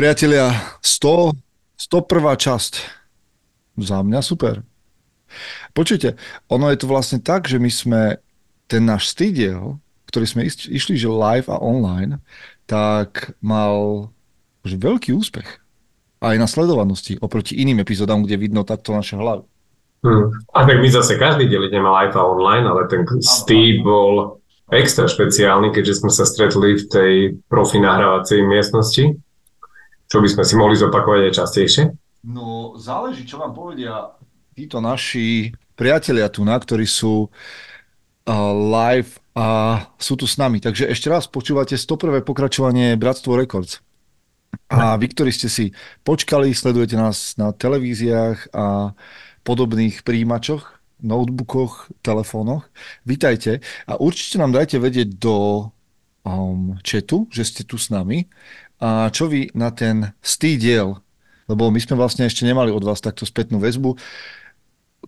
Priatelia, 100, 101. časť. Za mňa super. Počujte, ono je to vlastne tak, že my sme ten náš stýdiel, ktorý sme išli že live a online, tak mal už veľký úspech. Aj na sledovanosti oproti iným epizódám, kde vidno takto naše hlavy. Hmm. A tak my zase každý deň ideme live a online, ale ten Steve bol extra špeciálny, keďže sme sa stretli v tej profi nahrávacej miestnosti. Čo by sme si mohli zopakovať aj častejšie? No, záleží, čo vám povedia títo naši priatelia tu, na ktorí sú uh, live a sú tu s nami. Takže ešte raz počúvate 101. pokračovanie Bratstvo Records. A vy, ktorí ste si počkali, sledujete nás na televíziách a podobných príjimačoch, notebookoch, telefónoch, vítajte a určite nám dajte vedieť do um, chatu, že ste tu s nami a čo vy na ten stý diel, lebo my sme vlastne ešte nemali od vás takto spätnú väzbu,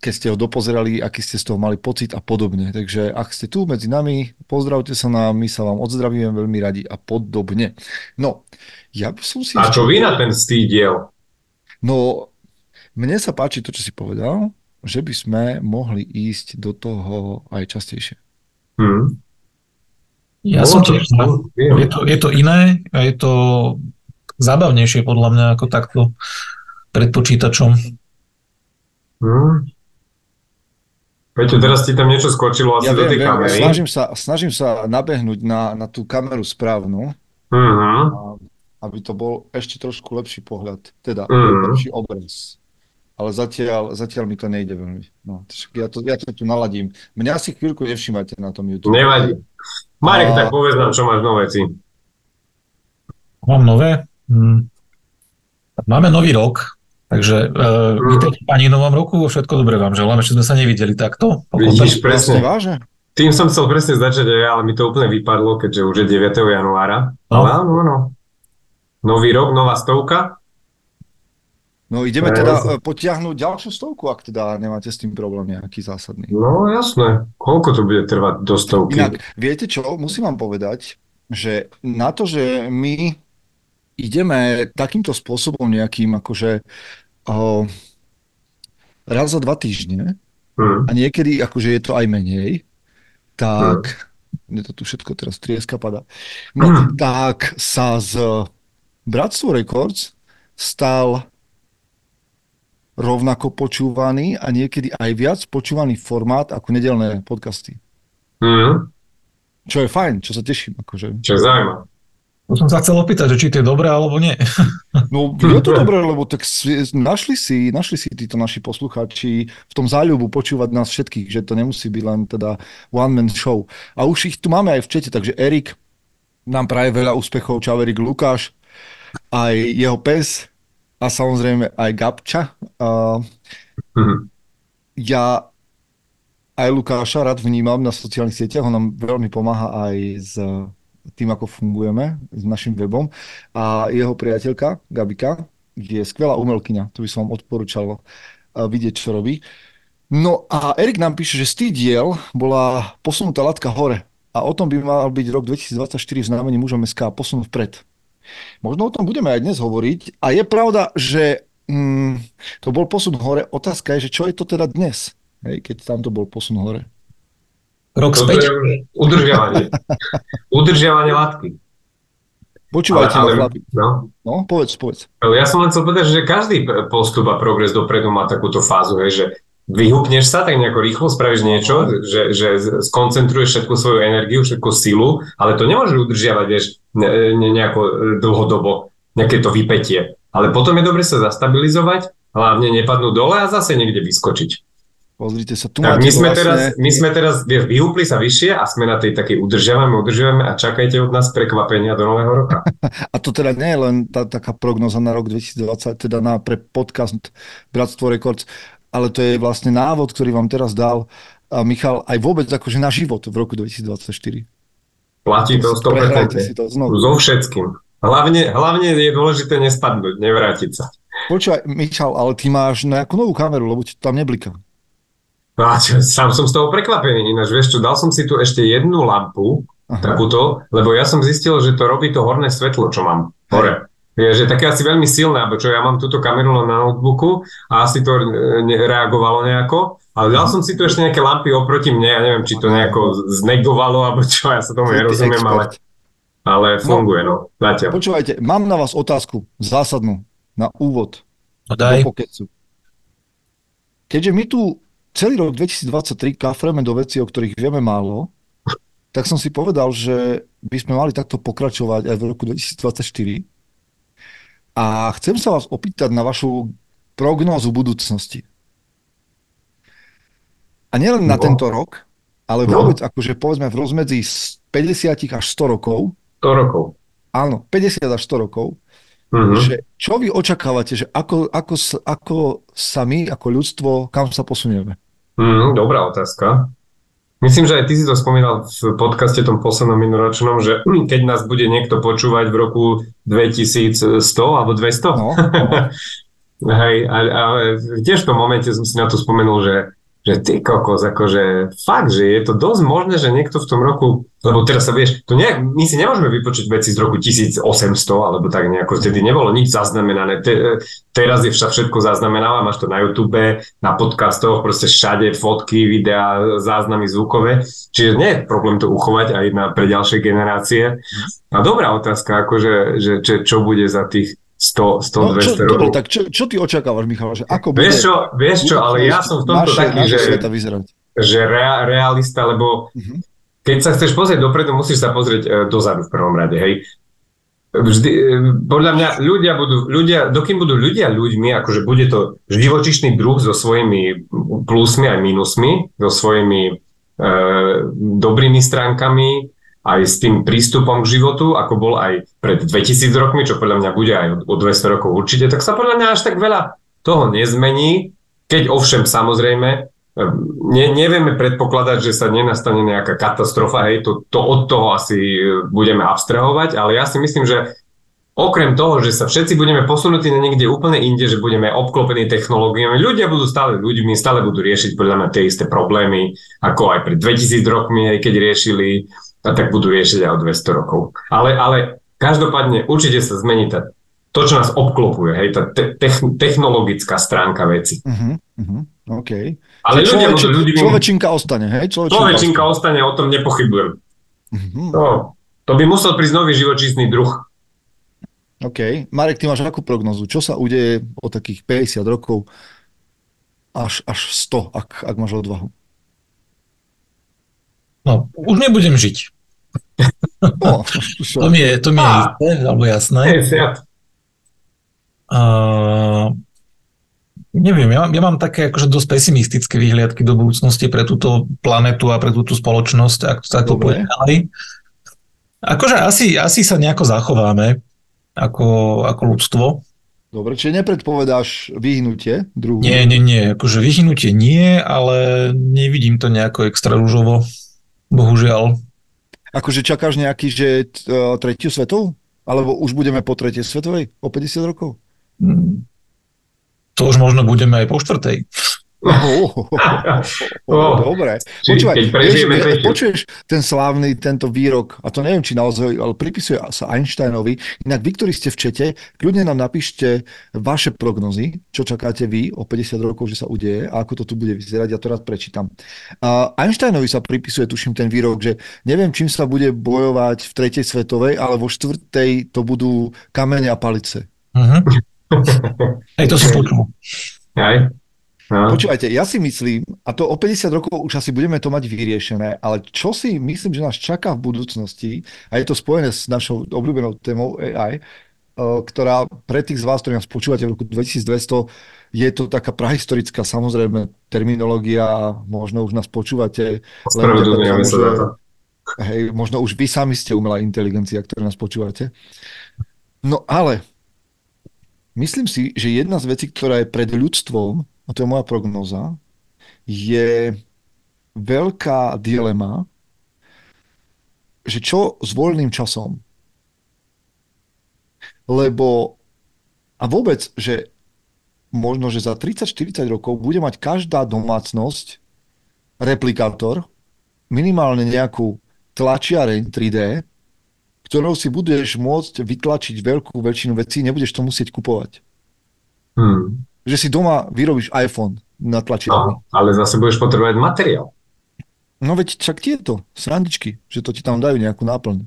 keď ste ho dopozerali, aký ste z toho mali pocit a podobne. Takže ak ste tu medzi nami, pozdravte sa nám, my sa vám odzdravíme veľmi radi a podobne. No, ja som si... A čo vy na ten stý diel? No, mne sa páči to, čo si povedal, že by sme mohli ísť do toho aj častejšie. Hmm. Ja som tiež je to, je to iné a je to zábavnejšie podľa mňa ako takto pred počítačom. Hmm. Peťo, teraz ti tam niečo skočilo asi ja do tej viem, kamery. Snažím sa, snažím sa nabehnúť na, na tú kameru správnu, uh-huh. aby to bol ešte trošku lepší pohľad, teda uh-huh. lepší obraz. Ale zatiaľ, zatiaľ mi to nejde veľmi. No, ja, to, ja to tu naladím. Mňa si chvíľku nevšímate na tom YouTube. Nevadí. Marek, A... tak povedz nám, čo máš nové veci. Mám nové? Hm. Máme nový rok, Takže uh, mm. vítajte pani novom roku, všetko dobré vám želám, ešte sme sa nevideli takto. Vidíš, presne. Vážne? Tým som chcel presne začať, ale mi to úplne vypadlo, keďže už je 9. januára. No. Ale áno, áno. Nový rok, nová stovka. No ideme teda e, potiahnuť ďalšiu stovku, ak teda nemáte s tým problém nejaký zásadný. No jasné. Koľko to bude trvať do stovky? Inak, viete čo, musím vám povedať, že na to, že my ideme takýmto spôsobom nejakým akože o, raz za dva týždne hmm. a niekedy akože je to aj menej, tak hmm. je to tu všetko teraz trieska pada, no hmm. tak sa z Bratstvo Records stal rovnako počúvaný a niekedy aj viac počúvaný formát ako nedelné podcasty. Hmm. Čo je fajn, čo sa teším. Akože. Čo je zaujímavé. To som sa chcel opýtať, že či to je dobré alebo nie. No je to dobré, lebo tak našli si, našli si títo naši poslucháči v tom záľubu počúvať nás všetkých, že to nemusí byť len teda one-man show. A už ich tu máme aj v čete, takže Erik nám praje veľa úspechov, čau Erik Lukáš, aj jeho pes a samozrejme aj Gabča. Uh, ja aj Lukáša rád vnímam na sociálnych sieťach, on nám veľmi pomáha aj s tým, ako fungujeme s našim webom. A jeho priateľka, Gabika, je skvelá umelkyňa. To by som vám odporúčal vidieť, čo robí. No a Erik nám píše, že z tých diel bola posunutá latka hore. A o tom by mal byť rok 2024 v znamení mužom SK posunúť vpred. Možno o tom budeme aj dnes hovoriť. A je pravda, že mm, to bol posun hore. Otázka je, že čo je to teda dnes, hej, keď tam to bol posun hore. Rok späť? Udržiavanie. udržiavanie látky. Počúvajte, ale, ale, no. no, povedz, povedz. Ja som len chcel povedať, že každý postup a progres dopredu má takúto fázu, hej, že vyhupneš sa, tak nejako rýchlo spravíš niečo, že, že skoncentruješ všetku svoju energiu, všetku silu, ale to nemôžeš udržiavať, vieš, ne, ne, nejako dlhodobo, nejaké to vypetie. Ale potom je dobre sa zastabilizovať, hlavne nepadnúť dole a zase niekde vyskočiť. Pozrite sa, tu tak my sme, vlastne... teraz, my sme teraz, vieš, vyhúpli sa vyššie a sme na tej takej udržiavame, udržiavame a čakajte od nás prekvapenia do nového roka. a to teda nie je len tá taká prognoza na rok 2020, teda na pre podcast Bratstvo Records, ale to je vlastne návod, ktorý vám teraz dal Michal aj vôbec akože na život v roku 2024. Platí to 100%. Si to znovu. So všetkým. Hlavne, hlavne je dôležité nespadnúť, nevrátiť sa. Počúvaj, Michal, ale ty máš nejakú novú kameru, lebo ti tam nebliká. No a čo, sám som z toho prekvapený. Ináč, vieš čo, dal som si tu ešte jednu lampu, Aha. takúto, lebo ja som zistil, že to robí to horné svetlo, čo mám hore. Je, že také asi veľmi silné, čo ja mám túto kameru na notebooku a asi to reagovalo nejako, ale dal som si tu ešte nejaké lampy oproti mne, ja neviem, či to nejako znegovalo, alebo čo, ja sa tomu nerozumiem, ale, ale no, funguje, no. Zatiaľ. Počúvajte, mám na vás otázku zásadnú, na úvod. No daj. Keďže my tu celý rok 2023 kafreme do veci, o ktorých vieme málo, tak som si povedal, že by sme mali takto pokračovať aj v roku 2024 a chcem sa vás opýtať na vašu prognózu budúcnosti. A nielen na no. tento rok, ale no. vôbec akože povedzme v rozmedzi 50 až 100 rokov. 100 rokov. Áno, 50 až 100 rokov. Mm-hmm. Že čo vy očakávate, že ako, ako, ako sa my, ako ľudstvo, kam sa posunieme? Mm, dobrá otázka. Myslím, že aj ty si to spomínal v podcaste tom poslednom minoročnom, že keď nás bude niekto počúvať v roku 2100 alebo 200. No, no. Hej, ale, ale tiež v tom momente som si na to spomenul, že že ty kokos, akože fakt, že je to dosť možné, že niekto v tom roku, lebo teraz sa vieš, to nejak, my si nemôžeme vypočuť veci z roku 1800, alebo tak nejako, vtedy nebolo nič zaznamenané. Te, teraz je však všetko zaznamenáva, máš to na YouTube, na podcastoch, proste všade fotky, videá, záznamy zvukové, čiže nie je problém to uchovať aj na, pre ďalšie generácie. A dobrá otázka, akože, že, čo, čo bude za tých 100, 100 no, 200 čo, rokov. Dobre, tak čo, čo ty očakávaš, Michal? Že ako bude, vieš čo, vieš čo, ale ja som v tomto naše, taký, naše že, že rea, realista, lebo uh-huh. keď sa chceš pozrieť dopredu, musíš sa pozrieť uh, dozadu v prvom rade, hej. Vždy, uh, podľa mňa ľudia budú, ľudia, dokým budú ľudia ľuďmi, akože bude to živočišný druh so svojimi plusmi aj minusmi, so svojimi uh, dobrými stránkami, aj s tým prístupom k životu, ako bol aj pred 2000 rokmi, čo podľa mňa bude aj o 200 rokov určite, tak sa podľa mňa až tak veľa toho nezmení, keď ovšem samozrejme ehm, ne, nevieme predpokladať, že sa nenastane nejaká katastrofa, hej, to, to od toho asi e, budeme abstrahovať, ale ja si myslím, že okrem toho, že sa všetci budeme posunutí na niekde úplne inde, že budeme obklopení technológiami, ľudia budú stále ľuďmi, stále budú riešiť podľa mňa tie isté problémy, ako aj pred 2000 rokmi, keď riešili a tak budú riešiť aj o 200 rokov. Ale, ale každopádne určite sa zmení tá, to, čo nás obklopuje, hej, tá te, technologická stránka veci. Uh-huh, uh-huh, OK. Ale ľudia človeč, ľudí... Človečinka ostane, hej? Človečinka, človečinka ostane. ostane, o tom nepochybujem. Uh-huh. To, to by musel prísť nový živočíšny druh. OK. Marek, ty máš akú prognozu? Čo sa udeje o takých 50 rokov až, až 100, ak, ak máš odvahu? No, už nebudem žiť. Oh, to mi je, to mi je isté, alebo jasné. Uh, neviem, ja, ja mám také akože dosť pesimistické výhliadky do budúcnosti pre túto planetu a pre túto spoločnosť, ak to takto povedali. Akože asi, asi sa nejako zachováme ako, ako ľudstvo. Dobre, čiže nepredpovedáš vyhnutie druhu? Nie, nie, nie, akože vyhnutie nie, ale nevidím to nejako extra rúžovo. Bohužiaľ. Akože čakáš nejaký, že uh, tretiu svetovú? Alebo už budeme po tretej svetovej o 50 rokov? Hmm. To už možno budeme aj po štvrtej. Oh, oh, oh, dobre. Počúvaj, vieš, počuješ ten slávny tento výrok, a to neviem, či naozaj, ale pripisuje sa Einsteinovi. Inak vy, ktorí ste v čete, kľudne nám napíšte vaše prognozy, čo čakáte vy o 50 rokov, že sa udeje a ako to tu bude vyzerať. Ja to rád prečítam. Uh, Einsteinovi sa pripisuje, tuším, ten výrok, že neviem, čím sa bude bojovať v tretej svetovej, ale vo štvrtej to budú kamene a palice. Uh-huh. Aj to som počul. Aj. No. Počúvajte, ja si myslím, a to o 50 rokov už asi budeme to mať vyriešené, ale čo si myslím, že nás čaká v budúcnosti, a je to spojené s našou obľúbenou témou AI, eh, ktorá pre tých z vás, ktorí nás počúvate v roku 2200, je to taká prahistorická samozrejme terminológia, možno už nás počúvate. Spravedlňujeme sa to. Hej, možno už vy sami ste umelá inteligencia, ktoré nás počúvate. No ale myslím si, že jedna z vecí, ktorá je pred ľudstvom, a to je moja prognoza, je veľká dilema, že čo s voľným časom. Lebo a vôbec, že možno, že za 30-40 rokov bude mať každá domácnosť replikátor, minimálne nejakú tlačiareň 3D, ktorou si budeš môcť vytlačiť veľkú väčšinu vecí, nebudeš to musieť kupovať. Hmm. Že si doma vyrobíš iPhone na tlačiarni. No, ale zase budeš potrebovať materiál. No veď však tieto srandičky, že to ti tam dajú nejakú náplň,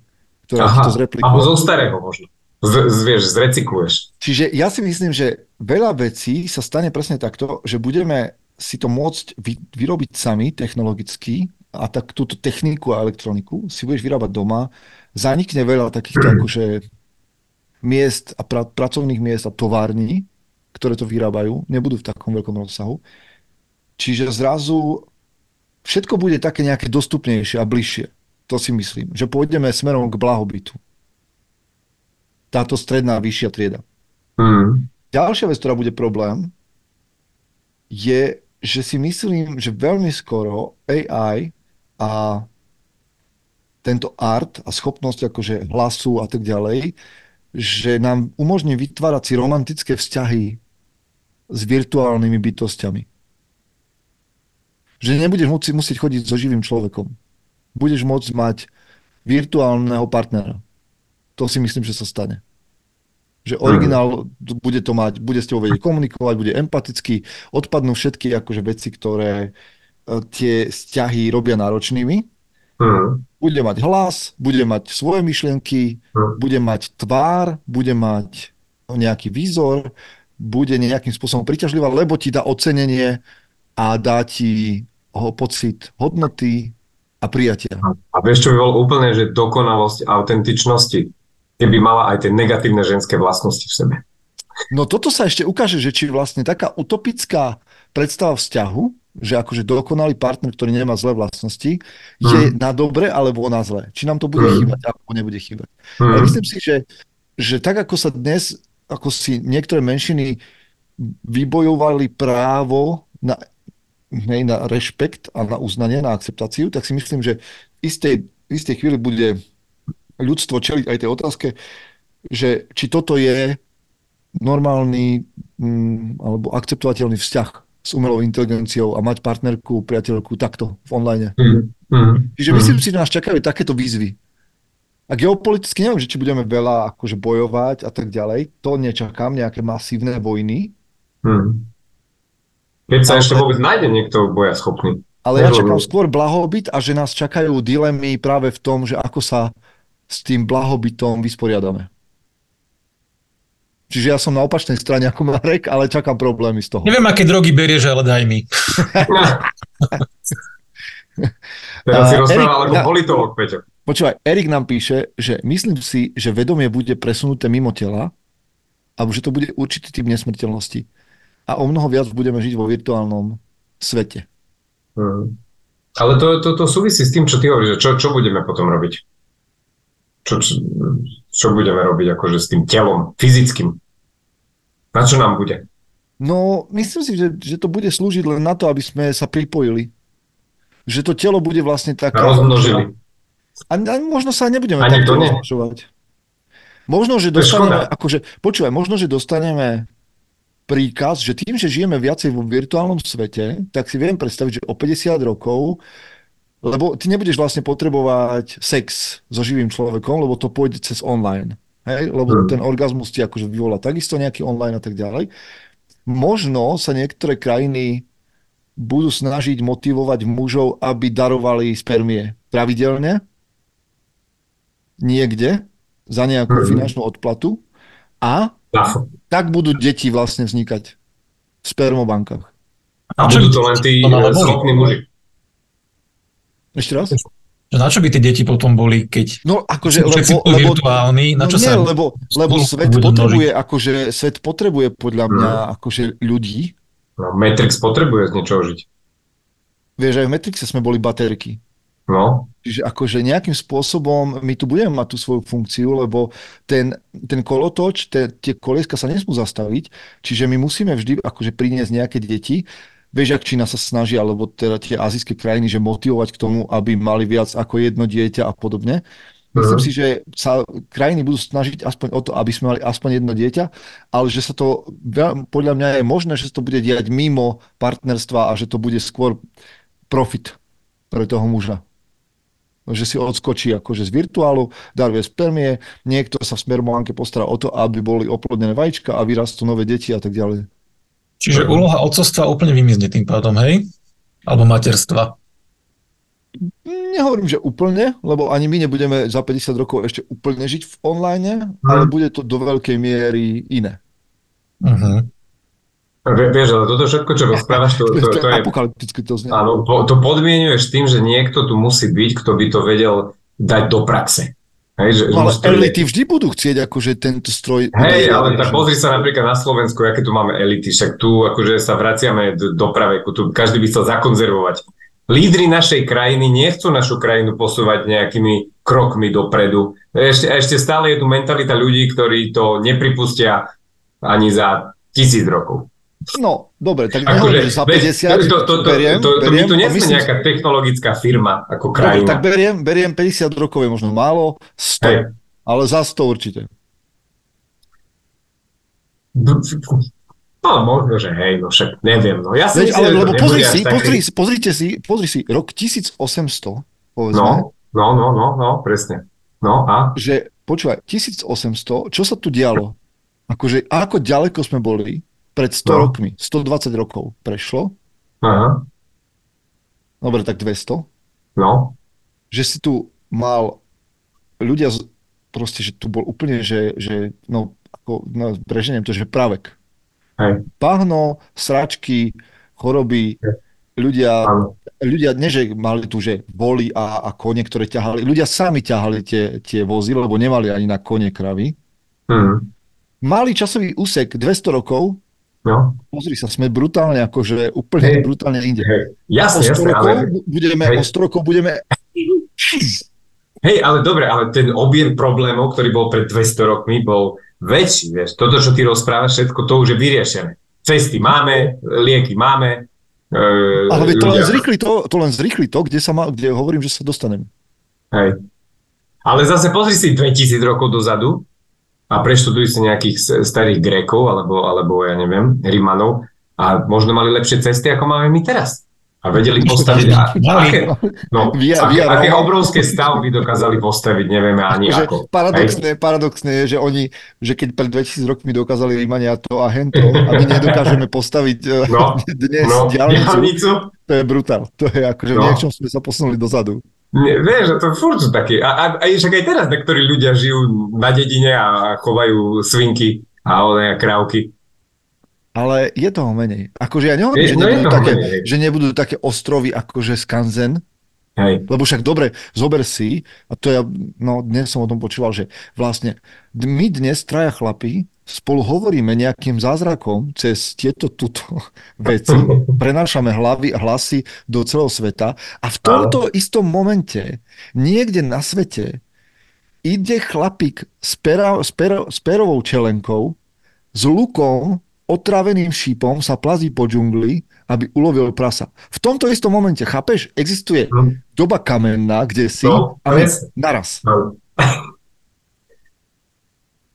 ktorá ti Aha, to alebo zreplikuje. zo starého možno. Z, z, vieš, zrecykluješ. Čiže ja si myslím, že veľa vecí sa stane presne takto, že budeme si to môcť vy, vyrobiť sami technologicky a tak túto techniku a elektroniku si budeš vyrábať doma. Zanikne veľa takýchto akože miest a pra, pracovných miest a tovární, ktoré to vyrábajú, nebudú v takom veľkom rozsahu. Čiže zrazu všetko bude také nejaké dostupnejšie a bližšie. To si myslím, že pôjdeme smerom k blahobytu. Táto stredná vyššia trieda. Hmm. Ďalšia vec, ktorá bude problém, je, že si myslím, že veľmi skoro AI a tento art a schopnosť akože hlasu a tak ďalej, že nám umožní vytvárať si romantické vzťahy s virtuálnymi bytostiami. Že nebudeš musieť, musieť chodiť so živým človekom. Budeš môcť mať virtuálneho partnera. To si myslím, že sa stane. Že originál bude to mať, bude s tebou vedieť komunikovať, bude empatický, odpadnú všetky akože veci, ktoré e, tie vzťahy robia náročnými. Hmm. Bude mať hlas, bude mať svoje myšlienky, Hmm. bude mať tvár, bude mať nejaký výzor, bude nejakým spôsobom priťažlivá, lebo ti dá ocenenie a dá ti ho pocit hodnoty a prijatia. A vieš, čo by bol úplne, že dokonalosť autentičnosti, keby mala aj tie negatívne ženské vlastnosti v sebe. No toto sa ešte ukáže, že či vlastne taká utopická predstava vzťahu, že akože dokonalý partner, ktorý nemá zlé vlastnosti, je Hmm. na dobre alebo na zlé. Či nám to bude Hmm. chýbať alebo nebude chýbať. Ale Hmm. myslím si, že, že tak ako sa dnes, ako si niektoré menšiny vybojovali právo na, hej, na rešpekt a na uznanie, na akceptáciu, tak si myslím, že v istej, v istej chvíli bude ľudstvo čeliť aj tej otázke, že či toto je normálny mm, alebo akceptovateľný vzťah s umelou inteligenciou a mať partnerku, priateľku takto v online. Hmm. Hmm. Čiže myslím si, že nás čakajú takéto výzvy. A geopoliticky neviem, že či budeme veľa akože bojovať a tak ďalej. To nečakám, nejaké masívne vojny. Hmm. Keď sa Ale- ešte vôbec nájde niekto boja schopný. Ale ja čakám skôr blahobyt a že nás čakajú dilemy práve v tom, že ako sa s tým blahobytom vysporiadame. Čiže ja som na opačnej strane ako Marek, ale čakám problémy z toho. Neviem, aké drogy berieš, ale daj mi. Teraz si rozprával ako politolog, Peťo. Počúvaj, Erik nám píše, že myslím si, že vedomie bude presunuté mimo tela a že to bude určitý typ nesmrteľnosti. A o mnoho viac budeme žiť vo virtuálnom svete. Hmm. Ale to, to, to súvisí s tým, čo ty hovoríš, čo, čo budeme potom robiť? Čo, čo, čo budeme robiť akože s tým telom, fyzickým? Na čo nám bude? No, myslím si, že, že to bude slúžiť len na to, aby sme sa pripojili. Že to telo bude vlastne také... Rozmnožili. A, a možno sa nebudeme Ani takto rozmnožovať. Možno, že dostaneme, akože, počúvaj, možno, že dostaneme príkaz, že tým, že žijeme viacej vo virtuálnom svete, tak si viem predstaviť, že o 50 rokov, lebo ty nebudeš vlastne potrebovať sex so živým človekom, lebo to pôjde cez online. Hej? Lebo Hmm. ten orgazmus ti akože vyvolá takisto nejaký online a tak ďalej. Možno sa niektoré krajiny budú snažiť motivovať mužov, aby darovali spermie pravidelne, niekde, za nejakú Mhm. finančnú odplatu a tak budú deti vlastne vznikať v spermobankách. A čo budú to len tí boli? schopní muži. Ešte raz? Že Na čo by tie deti potom boli, keď No akože, lebo, lebo, virtuálni, na no čo nie, sa... lebo, lebo spolu svet potrebuje, akože, svet potrebuje podľa mňa Mhm. akože ľudí. No, Matrix potrebuje z niečoho žiť. Vieš, aj v Matrixe sme boli baterky. No, Čiže akože nejakým spôsobom my tu budeme mať tú svoju funkciu, lebo ten, ten kolotoč, te, tie kolieska sa nesmú zastaviť, čiže my musíme vždy akože priniesť nejaké deti. Vieš, ak Čína sa snaží, alebo teda tie azijské krajiny, že motivovať k tomu, aby mali viac ako jedno dieťa a podobne. Myslím Mhm. si, že sa krajiny budú snažiť aspoň o to, aby sme mali aspoň jedno dieťa, ale že sa to, podľa mňa je možné, že sa to bude diať mimo partnerstva a že to bude skôr profit pre toho muža. Že si odskočí akože z virtuálu, daruje spermie, niekto sa v spermovanke postará o to, aby boli oplodnené vajíčka a vyrastú nové deti a tak ďalej. Čiže úloha otcovstva úplne vymizne tým pádom, hej? Alebo materstva. Nehovorím, že úplne, lebo ani my nebudeme za 50 rokov ešte úplne žiť v online, ale bude to do veľkej miery iné. Uh-huh. Vieš, ale toto všetko, čo rozprávaš, to, to, to, to je... Apokalypticky to znie. Áno, to podmienuješ tým, že niekto tu musí byť, kto by to vedel dať do praxe. Hej, že, no, ale elity vždy budú chcieť akože tento stroj... Hej, ale tak pozri sa napríklad na Slovensku, aké tu máme elity, však tu akože sa vraciame do, do praveku, tu každý by chcel zakonzervovať lídry našej krajiny nechcú našu krajinu posúvať nejakými krokmi dopredu. Ešte, ešte stále je tu mentalita ľudí, ktorí to nepripustia ani za tisíc rokov. No, dobre, tak nehovorím, že za 50 to, to, to, beriem, to, to, beriem, my tu nie sme nejaká technologická firma ako krajina. Dobre, tak beriem, beriem 50 rokov je možno málo, 100, Hej. ale za 100 určite. No, možno, že hej, no však neviem. No, ja si Veď, ale, lebo pozri si, pozri, si, pozrite si, pozri si, rok 1800, povedzme. No, no, no, no, no, presne. No a? Že, počúvaj, 1800, čo sa tu dialo? Akože, ako ďaleko sme boli pred 100 no. rokmi, 120 rokov prešlo. Aha. Dobre, tak 200. No. Že si tu mal ľudia, proste, že tu bol úplne, že, že no, ako, no, preženiem to, že pravek. Hej. Bahno, sračky, choroby, ľudia, ľudia, nie že mali tu, že boli a, a kone, ktoré ťahali, ľudia sami ťahali tie, tie vozy, lebo nemali ani na kone kravy. Hmm. Mali časový úsek 200 rokov, No. Pozri sa, sme brutálne, akože úplne hey, brutálne inde. Hey, jasne, o 100 jasne, ale... budeme, hey. o 100 rokov budeme... Hej, ale dobre, ale ten objem problémov, ktorý bol pred 200 rokmi, bol väčší, vieš, toto, čo ty rozprávaš, všetko to už je vyriešené. Cesty máme, lieky máme. E, Ale to len, zrýchli to, to len zrýchli to, kde, sa má, kde hovorím, že sa dostanem. Hej. Ale zase pozri si 2000 rokov dozadu a preštuduj si nejakých starých Grékov alebo, alebo ja neviem, Rimanov a možno mali lepšie cesty, ako máme my teraz a vedeli postaviť. A, aké, no, via, aké, aké obrovské stavby dokázali postaviť, nevieme ani akože ako. Paradoxné, paradoxné je, že oni, že keď pred 2000 rokmi dokázali Rímania to a hento, a my nedokážeme postaviť eh, no, dnes no, diálnicu, diálnicu, to je brutál. To je akože no. v niečom sme sa posunuli dozadu. Vieš, to furt sú také. A, a, a však aj teraz niektorí ľudia žijú na dedine a chovajú svinky a one krávky ale je toho menej. Akože ja nehovorím, je, že, no nebudú také, že nebudú také ostrovy akože Skanzen, Hej. Lebo však dobre, zober si, a to ja, no dnes som o tom počúval, že vlastne my dnes, traja chlapí, spolu hovoríme nejakým zázrakom cez tieto tuto veci, prenášame hlavy a hlasy do celého sveta a v tomto istom momente niekde na svete ide chlapík s, pera, s, per, s perovou čelenkou, s lukom otráveným šípom sa plazí po džungli, aby ulovil prasa. V tomto istom momente, chápeš, existuje doba kamenná, kde si, no, ale naraz. No.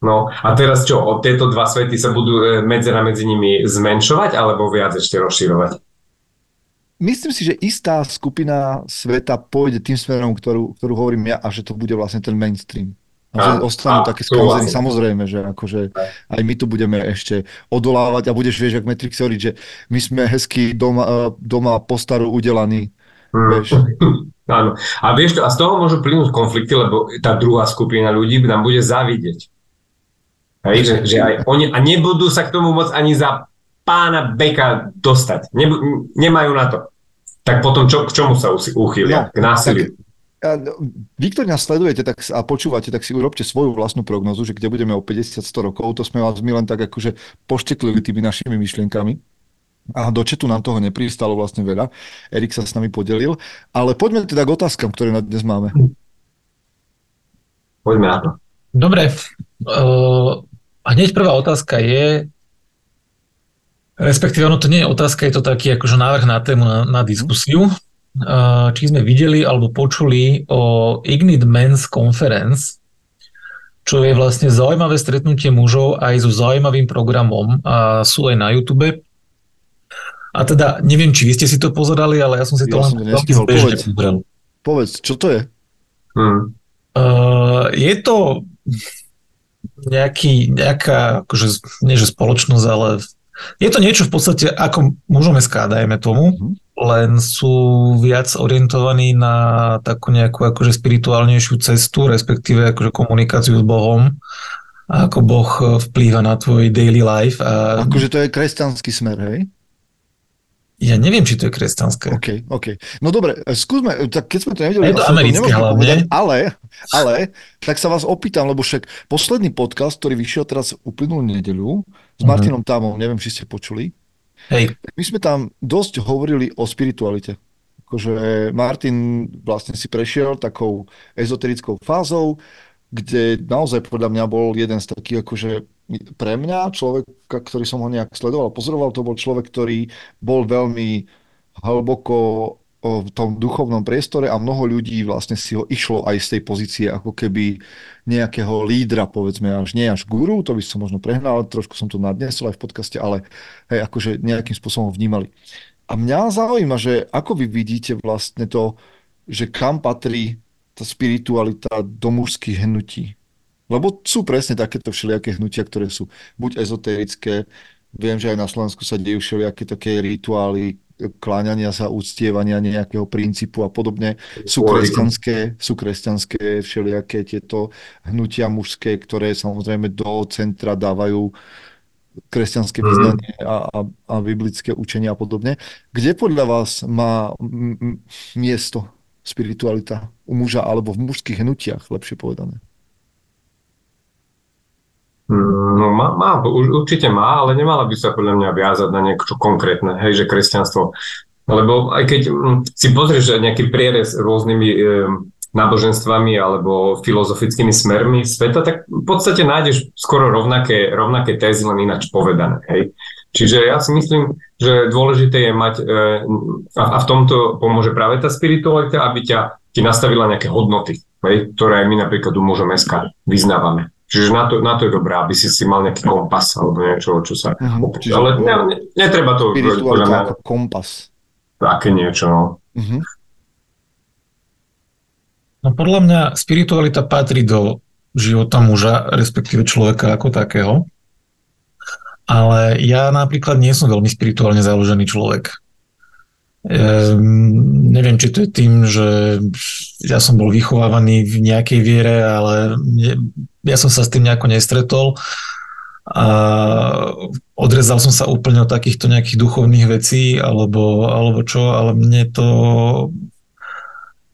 No a teraz čo, od tieto dva svety sa budú e, medzera medzi nimi zmenšovať alebo viac ešte rozširovať? Myslím si, že istá skupina sveta pôjde tým smerom, ktorú, ktorú hovorím ja a že to bude vlastne ten mainstream. A že ostanú také skanzeny, samozrejme, že akože aj my tu budeme ešte odolávať a budeš, vieš, ak Matrix hovoriť, že my sme hezky doma, e, doma postaru udelaní. Hmm. Vieš. Áno. A vieš, a z toho môžu plynúť konflikty, lebo tá druhá skupina ľudí nám bude závidieť. Hej, že, že aj oni, a nebudú sa k tomu môcť ani za pána Beka dostať. Nebu, nemajú na to. Tak potom čo, k čomu sa uchýlia? No, k násiliu. Tak, vy, ktorí nás sledujete tak, a počúvate, tak si urobte svoju vlastnú prognozu, že kde budeme o 50-100 rokov. To sme vás my len tak akože pošteklili tými našimi myšlienkami. A do četu nám toho nepristalo vlastne veľa. Erik sa s nami podelil. Ale poďme teda k otázkam, ktoré na dnes máme. Poďme na to. Dobre. Uh, hneď prvá otázka je, respektíve ono to nie je otázka, je to taký akože návrh na tému na, na diskusiu či sme videli alebo počuli o Ignite Men's Conference, čo je vlastne zaujímavé stretnutie mužov aj so zaujímavým programom a sú aj na YouTube. A teda neviem, či vy ste si to pozerali, ale ja som si to ja len povedz, povedz, čo to je? Hmm. Uh, je to nejaký, nejaká, akože, nie že spoločnosť, ale je to niečo v podstate ako môžeme SK, dajme tomu, mm-hmm. len sú viac orientovaní na takú nejakú akože spirituálnejšiu cestu, respektíve akože komunikáciu s Bohom a ako Boh vplýva na tvoj daily life. A... Akože to je kresťanský smer, hej? Ja neviem, či to je kresťanské. OK, OK. No dobre, skúsme, tak keď sme to nevedeli... Je to americké hlavne. Povedať, ale, ale, tak sa vás opýtam, lebo však posledný podcast, ktorý vyšiel teraz uplynulú nedeľu s uh-huh. Martinom Tamom, neviem, či ste počuli. Hej. My sme tam dosť hovorili o spiritualite. Akože Martin vlastne si prešiel takou ezoterickou fázou, kde naozaj podľa mňa bol jeden z takých akože pre mňa, človeka, ktorý som ho nejak sledoval, pozoroval, to bol človek, ktorý bol veľmi hlboko v tom duchovnom priestore a mnoho ľudí vlastne si ho išlo aj z tej pozície ako keby nejakého lídra, povedzme, až nie až guru, to by som možno prehnal, trošku som to nadnesol aj v podcaste, ale hej, akože nejakým spôsobom vnímali. A mňa zaujíma, že ako vy vidíte vlastne to, že kam patrí tá spiritualita do mužských hnutí. Lebo sú presne takéto všelijaké hnutia, ktoré sú buď ezotérické, viem, že aj na Slovensku sa dejú všelijaké také rituály, kláňania sa, úctievania nejakého princípu a podobne. Sú kresťanské, sú kresťanské všelijaké tieto hnutia mužské, ktoré samozrejme do centra dávajú kresťanské mhm. vyznanie a, a, a biblické učenia a podobne. Kde podľa vás má miesto spiritualita u muža alebo v mužských hnutiach, lepšie povedané? Mm, no má, má, určite má, ale nemala by sa podľa mňa viazať na niečo konkrétne, hej, že kresťanstvo. Lebo aj keď mm, si pozrieš nejaký prierez rôznymi e, náboženstvami alebo filozofickými smermi sveta, tak v podstate nájdeš skoro rovnaké, rovnaké tézy, len ináč povedané. Hej. Čiže ja si myslím, že dôležité je mať, e, a, a v tomto pomôže práve tá spiritualita, aby ťa ti nastavila nejaké hodnoty, hej, ktoré my napríklad u mužom SK vyznávame. Čiže na to, na to je dobré, aby si si mal nejaký kompas alebo niečo, čo sa... Uh-huh. Čiže Ale ne, ne, netreba to... Spiritualita ako kompas. Také niečo, no. Uh-huh. No podľa mňa spiritualita patrí do života muža, respektíve človeka ako takého. Ale ja napríklad nie som veľmi spirituálne založený človek. Um, neviem, či to je tým, že ja som bol vychovávaný v nejakej viere, ale ja som sa s tým nejako nestretol a odrezal som sa úplne od takýchto nejakých duchovných vecí alebo, alebo čo, ale mne to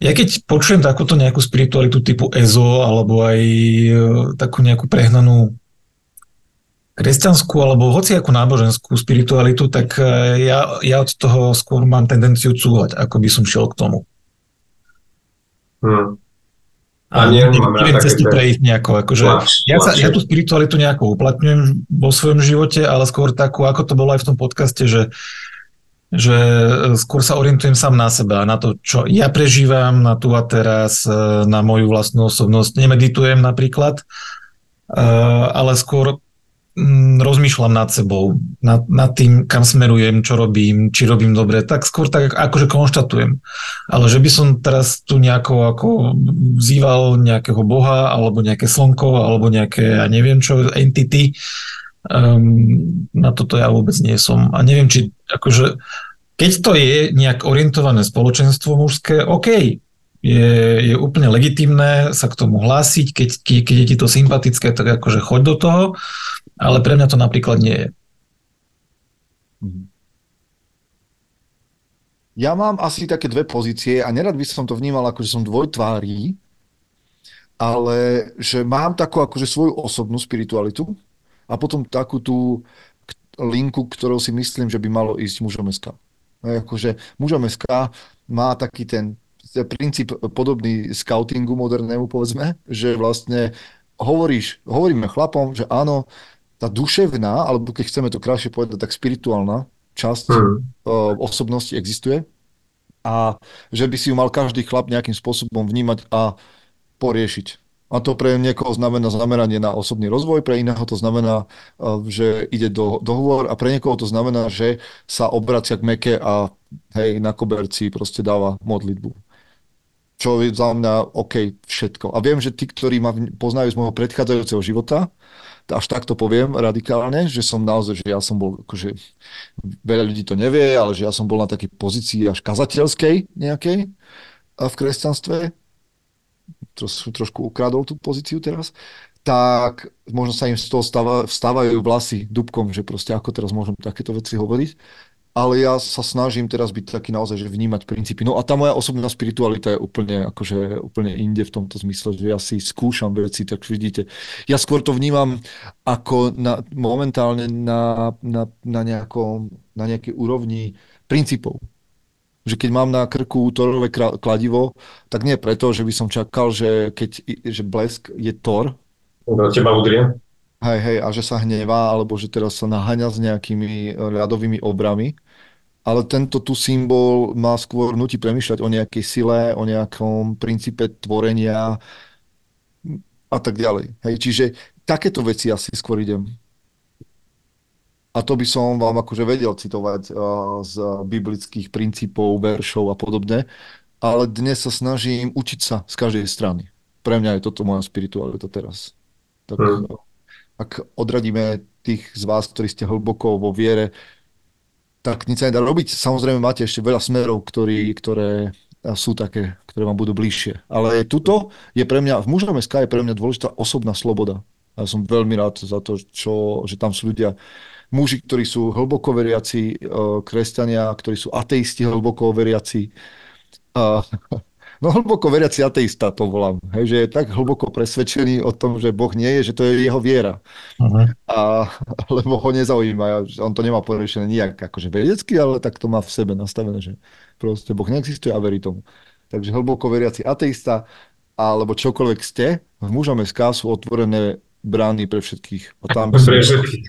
ja keď počujem takúto nejakú spiritualitu typu EZO alebo aj e, takú nejakú prehnanú kresťanskú alebo hociakú náboženskú spiritualitu, tak e, ja, ja od toho skôr mám tendenciu cúvať, ako by som šiel k tomu. Hmm. A, nie, neviem cestu prejsť nejako. Akože, ja, sa, ja tú spiritualitu nejako uplatňujem vo svojom živote, ale skôr takú, ako to bolo aj v tom podcaste, že, že skôr sa orientujem sám na seba, na to, čo ja prežívam, na tu a teraz, e, na moju vlastnú osobnosť. Nemeditujem napríklad, e, ale skôr rozmýšľam nad sebou, nad, nad tým, kam smerujem, čo robím, či robím dobre, tak skôr tak akože konštatujem. Ale že by som teraz tu nejako ako vzýval nejakého boha, alebo nejaké slnko, alebo nejaké, ja neviem čo, entity, um, na toto ja vôbec nie som. A neviem, či akože, keď to je nejak orientované spoločenstvo mužské, OK, je, je úplne legitimné sa k tomu hlásiť, keď, keď je ti to sympatické, tak akože choď do toho, ale pre mňa to napríklad nie je. Mhm. Ja mám asi také dve pozície a nerad by som to vnímal ako, že som dvojtvárí, ale že mám takú akože svoju osobnú spiritualitu a potom takú tú linku, ktorou si myslím, že by malo ísť mužom SK. Akože mužom SK má taký ten princíp podobný scoutingu modernému, povedzme, že vlastne hovoríš, hovoríme chlapom, že áno, tá duševná, alebo keď chceme to krajšie povedať, tak spirituálna časť mm. osobnosti existuje a že by si ju mal každý chlap nejakým spôsobom vnímať a poriešiť. A to pre niekoho znamená zameranie na osobný rozvoj, pre iného to znamená, že ide do dohovor a pre niekoho to znamená, že sa obracia k meke a hej, na koberci proste dáva modlitbu. čo je za mňa OK všetko. A viem, že tí, ktorí ma poznajú z môjho predchádzajúceho života, až tak to poviem radikálne, že som naozaj, že ja som bol, akože veľa ľudí to nevie, ale že ja som bol na takej pozícii až kazateľskej nejakej v kresťanstve, trošku, trošku ukradol tú pozíciu teraz, tak možno sa im z toho stáva, vstávajú vlasy dubkom, že proste ako teraz môžem takéto veci hovoriť ale ja sa snažím teraz byť taký naozaj, že vnímať princípy. No a tá moja osobná spiritualita je úplne, akože, úplne inde v tomto zmysle, že ja si skúšam veci, tak vidíte. Ja skôr to vnímam ako na, momentálne na, na, na, nejakom, na nejakej úrovni princípov. Že keď mám na krku torové kladivo, tak nie preto, že by som čakal, že keď že blesk je tor. Do teba udrie. Hej, hej, a že sa hnevá, alebo že teraz sa naháňa s nejakými ľadovými obrami, ale tento tu symbol má skôr nutí premýšľať o nejakej sile, o nejakom princípe tvorenia a tak ďalej. Hej, čiže takéto veci asi skôr idem. A to by som vám akože vedel citovať uh, z biblických princípov, veršov a podobne, ale dnes sa snažím učiť sa z každej strany. Pre mňa je toto moja spiritualita teraz. Tak, hmm. Ak odradíme tých z vás, ktorí ste hlboko vo viere, tak nič sa nedá robiť. Samozrejme máte ešte veľa smerov, ktorý, ktoré sú také, ktoré vám budú bližšie. Ale tuto je pre mňa, v mužom SK je pre mňa dôležitá osobná sloboda. A ja som veľmi rád za to, čo, že tam sú ľudia, muži, ktorí sú hlboko veriaci, e, kresťania, ktorí sú ateisti hlboko veriaci. No hlboko veriaci ateista to volám, hej, že je tak hlboko presvedčený o tom, že Boh nie je, že to je jeho viera. Uh-huh. A, lebo ho nezaujíma, on to nemá porešené nijak akože vedecky, ale tak to má v sebe nastavené, že proste Boh neexistuje a verí tomu. Takže hlboko veriaci ateista, alebo čokoľvek ste, v mužom SK sú otvorené brány pre všetkých. Tam pre všetkých.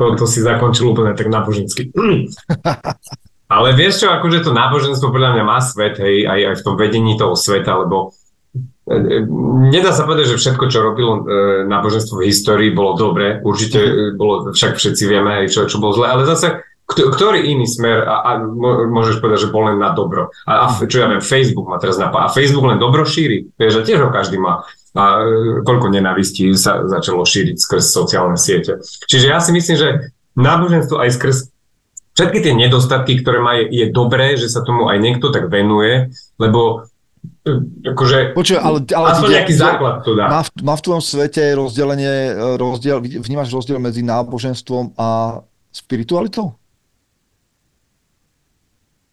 To, to si zakončil úplne tak nábožensky. Ale vieš čo, akože to náboženstvo podľa mňa má svet, hej, aj, aj v tom vedení toho sveta, lebo e, e, Nedá sa povedať, že všetko, čo robilo e, náboženstvo v histórii, bolo dobre. Určite bolo, však všetci vieme, čo, čo bolo zle, ale zase ktorý iný smer a, a môžeš povedať, že bol len na dobro. A, a čo ja viem, Facebook má teraz napad. A Facebook len dobro šíri. Vieš, že tiež ho každý má. A koľko nenavistí sa začalo šíriť skrz sociálne siete. Čiže ja si myslím, že náboženstvo aj skrz všetky tie nedostatky, ktoré má, je, je dobré, že sa tomu aj niekto tak venuje, lebo e, akože Počuť, ale, ale aspoň nejaký základ to dá. Má v, má v tvojom svete rozdelenie, e, rozdiel, vnímaš rozdiel medzi náboženstvom a spiritualitou?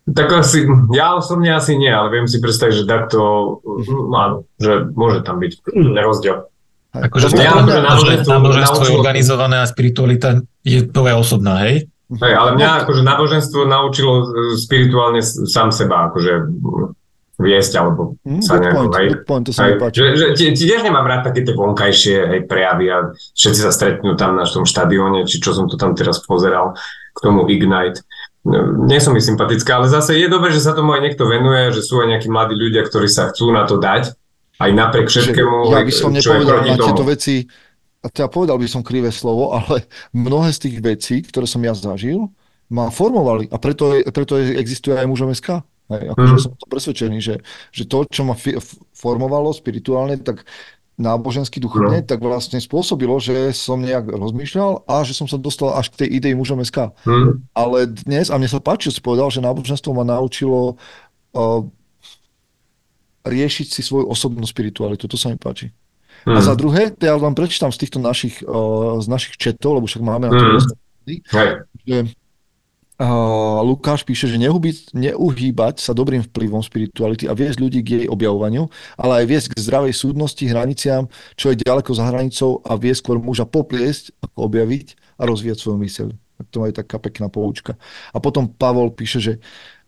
Tak asi, ja osobne asi nie, ale viem si predstaviť, že takto, mm, áno, že môže tam byť rozdiel. Akože náboženstvo, náboženstvo je organizované a spiritualita je tvoja osobná, hej? Hej, ale mňa akože náboženstvo naučilo e, spirituálne sám seba akože viesť, alebo mm, sa nejako, point, hej, point, to sa hej, že, že, tiež nemám rád také tie vonkajšie hej, prejavy a všetci sa stretnú tam na tom štadióne, či čo som to tam teraz pozeral k tomu Ignite. No, nie som mi sympatická, ale zase je dobré, že sa tomu aj niekto venuje, že sú aj nejakí mladí ľudia, ktorí sa chcú na to dať, aj napriek všetkému, ja by som nepovedal na tieto veci, a teda povedal by som krivé slovo, ale mnohé z tých vecí, ktoré som ja zažil, ma formovali a preto, je, preto je, existuje aj mužom SK. Hej, akože mm. som to presvedčený, že, že to, čo ma fi, formovalo spirituálne, tak nábožensky, duchovne, mm. tak vlastne spôsobilo, že som nejak rozmýšľal a že som sa dostal až k tej idei mužom SK. Mm. Ale dnes, a mne sa páči, že si povedal, že náboženstvo ma naučilo uh, riešiť si svoju osobnú spiritualitu. To sa mi páči. Hmm. A za druhé, ja vám prečítam z týchto našich, uh, z našich četov, lebo však máme na to hmm. že uh, Lukáš píše, že neuhýbať, neuhýbať sa dobrým vplyvom spirituality a viesť ľudí k jej objavovaniu, ale aj viesť k zdravej súdnosti, hraniciam, čo je ďaleko za hranicou a viesť skôr muža popliesť, ako objaviť a rozvíjať svoju myseľ. Tak to je taká pekná poučka. A potom Pavol píše, že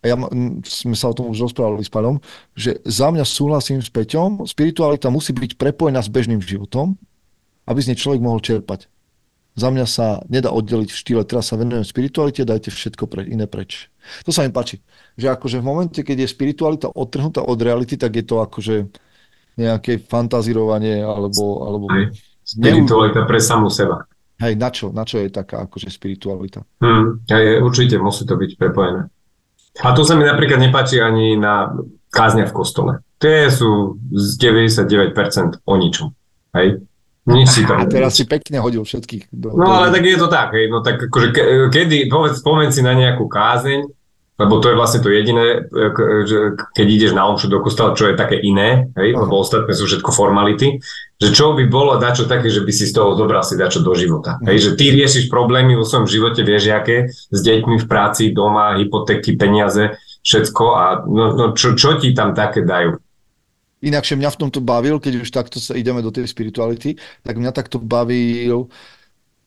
a ja, sme sa o tom už rozprávali s pánom, že za mňa súhlasím s Peťom, spiritualita musí byť prepojená s bežným životom, aby z nej človek mohol čerpať. Za mňa sa nedá oddeliť v štýle, teraz sa venujem spiritualite, dajte všetko pre, iné preč. To sa mi páči. Že akože v momente, keď je spiritualita odtrhnutá od reality, tak je to akože nejaké fantazírovanie alebo... alebo spiritualita pre samú seba. Hej, na čo? Na čo je taká akože spiritualita? Hmm, hej, určite musí to byť prepojené. A to sa mi napríklad nepáči ani na kázňa v kostole. tie sú z 99% o ničom. Hej? Nič si tam... A teraz si pekne hodil všetkých. Do, no ale tak je to tak, hej. No tak akože ke, kedy, povedz, spomen si na nejakú kázeň, lebo to je vlastne to jediné, že keď ideš na omšu do kostola, čo je také iné, hej, lebo ostatné sú všetko formality, že čo by bolo dačo také, že by si z toho zobral si dačo do života. Hej, že ty riešiš problémy vo svojom živote, vieš aké, s deťmi v práci, doma, hypotéky, peniaze, všetko a no, no čo, čo ti tam také dajú? Inakšie mňa v tomto bavil, keď už takto sa ideme do tej spirituality, tak mňa takto bavil,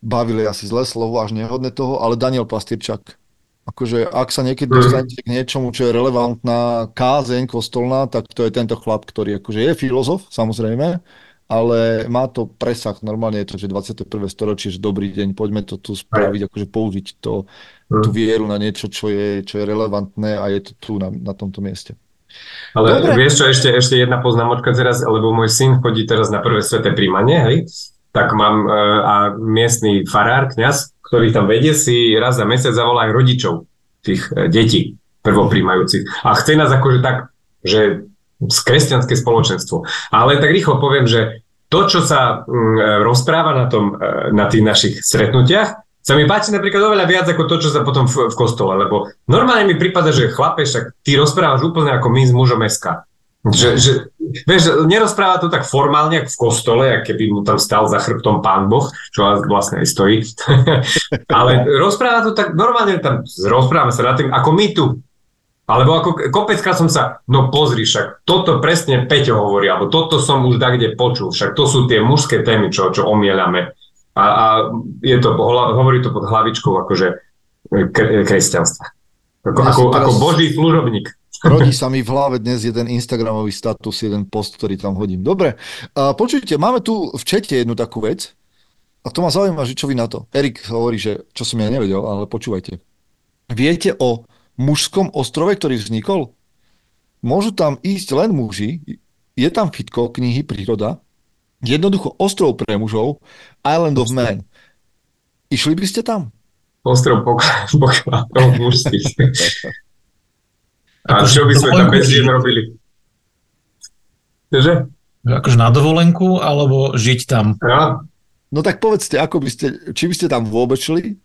bavili asi zlé slovo, až nehodné toho, ale Daniel Pastýrčak. Akože ak sa niekedy mhm. dostanete k niečomu, čo je relevantná kázeň kostolná, tak to je tento chlap, ktorý akože je filozof, samozrejme, ale má to presah, normálne je to, že 21. storočie, že dobrý deň, poďme to tu spraviť, akože použiť to, tú mhm. vieru na niečo, čo je, čo je relevantné a je to tu na, na tomto mieste. Ale Dobre. vieš čo, ešte, ešte jedna poznámočka teraz, lebo môj syn chodí teraz na prvé sveté príjmanie, hej, tak mám e, a miestny farár, kňaz, ktorý tam vedie, si raz za mesiac zavolá aj rodičov tých e, detí prvopríjmajúcich. A chce nás akože tak, že z kresťanské spoločenstvo. Ale tak rýchlo poviem, že to, čo sa mm, e, rozpráva na, tom, na tých našich stretnutiach, sa mi páči napríklad oveľa viac ako to, čo sa potom v, v kostole, lebo normálne mi prípada, že chlape, však ty rozprávaš úplne ako my s mužom SK. Že, že, vieš, nerozpráva to tak formálne, ako v kostole, ako keby mu tam stal za chrbtom pán Boh, čo vlastne aj stojí. Ale rozpráva to tak normálne, tam rozprávame sa na tým, ako my tu. Alebo ako kopeckrát som sa, no pozri, však toto presne Peťo hovorí, alebo toto som už kde počul, však to sú tie mužské témy, čo, čo omielame. A, a je to, hovorí to pod hlavičkou akože kresťanstva. Ako, ako, ako boží služobník. Rodí sa mi v hlave dnes jeden Instagramový status, jeden post, ktorý tam hodím. Dobre, a počujte, máme tu v čete jednu takú vec a to ma zaujíma, že čo vy na to. Erik hovorí, že čo som ja nevedel, ale počúvajte. Viete o mužskom ostrove, ktorý vznikol? Môžu tam ísť len muži, je tam fitko knihy Príroda, Jednoducho ostrov pre mužov, Island of Man. Išli by ste tam? Ostrov pokladov mužských. A čo by sme tam bez žien robili? Že? Akože na dovolenku, alebo žiť tam? Ja. No tak povedzte, ako by ste, či by ste tam vôbec šli?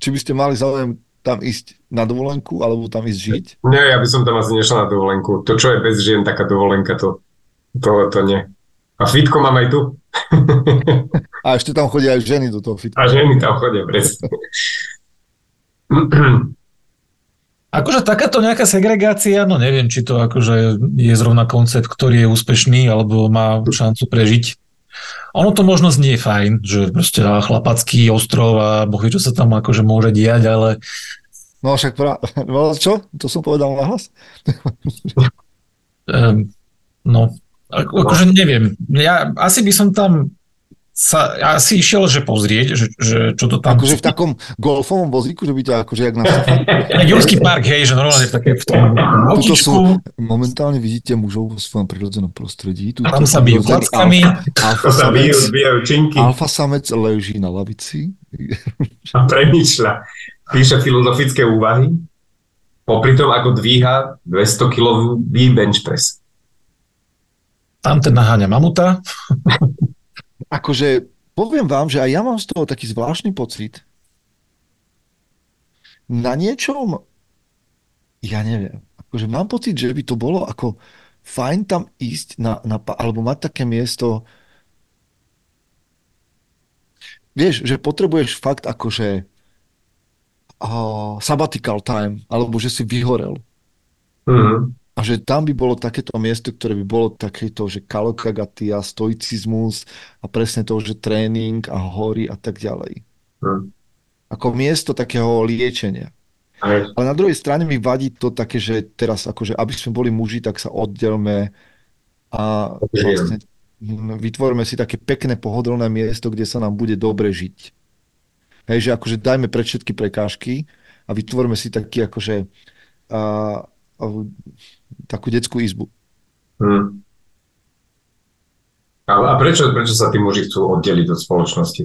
Či by ste mali záujem tam ísť na dovolenku, alebo tam ísť žiť? Nie, ja by som tam asi nešiel na dovolenku. To, čo je bez žien, taká dovolenka, to, to, to nie. A fitko mám aj tu. A ešte tam chodia aj ženy do toho fitka. A ženy tam chodia, presne. Akože takáto nejaká segregácia, no neviem, či to akože je zrovna koncept, ktorý je úspešný alebo má šancu prežiť. Ono to možno znie fajn, že proste chlapacký ostrov a bohy, čo sa tam akože môže diať, ale... No však pra... No, čo? To som povedal na hlas? um, no, ako, akože neviem. Ja asi by som tam sa asi išiel, že pozrieť, že, že čo to tam... Akože v takom golfovom vozíku, že by ťa akože jak na... Jurský park, hej, že normálne v, také, v tom Tuto sú, momentálne vidíte mužov vo svojom prírodzenom prostredí. Tuto tam sa bijú klackami. Alfa samec, alfa samec leží na lavici. A premýšľa. Píše filozofické úvahy. Popri tom, ako dvíha 200 kilový bench press tam ten naháňa mamuta. Akože poviem vám, že aj ja mám z toho taký zvláštny pocit. Na niečom, ja neviem, akože mám pocit, že by to bolo ako fajn tam ísť na, na alebo mať také miesto, vieš, že potrebuješ fakt akože uh, sabbatical time, alebo že si vyhorel. Mm-hmm. A že tam by bolo takéto miesto, ktoré by bolo takéto, že kalokagatia, stoicizmus a presne to, že tréning a hory a tak ďalej. Hmm. Ako miesto takého liečenia. Ale na druhej strane mi vadí to také, že teraz akože, aby sme boli muži, tak sa oddelme a vlastne vytvoríme si také pekné pohodlné miesto, kde sa nám bude dobre žiť. Hej, že akože dajme pred všetky prekážky a vytvoríme si taký akože a, takú detskú izbu. Hmm. A, a prečo, prečo sa tí muži chcú oddeliť od spoločnosti?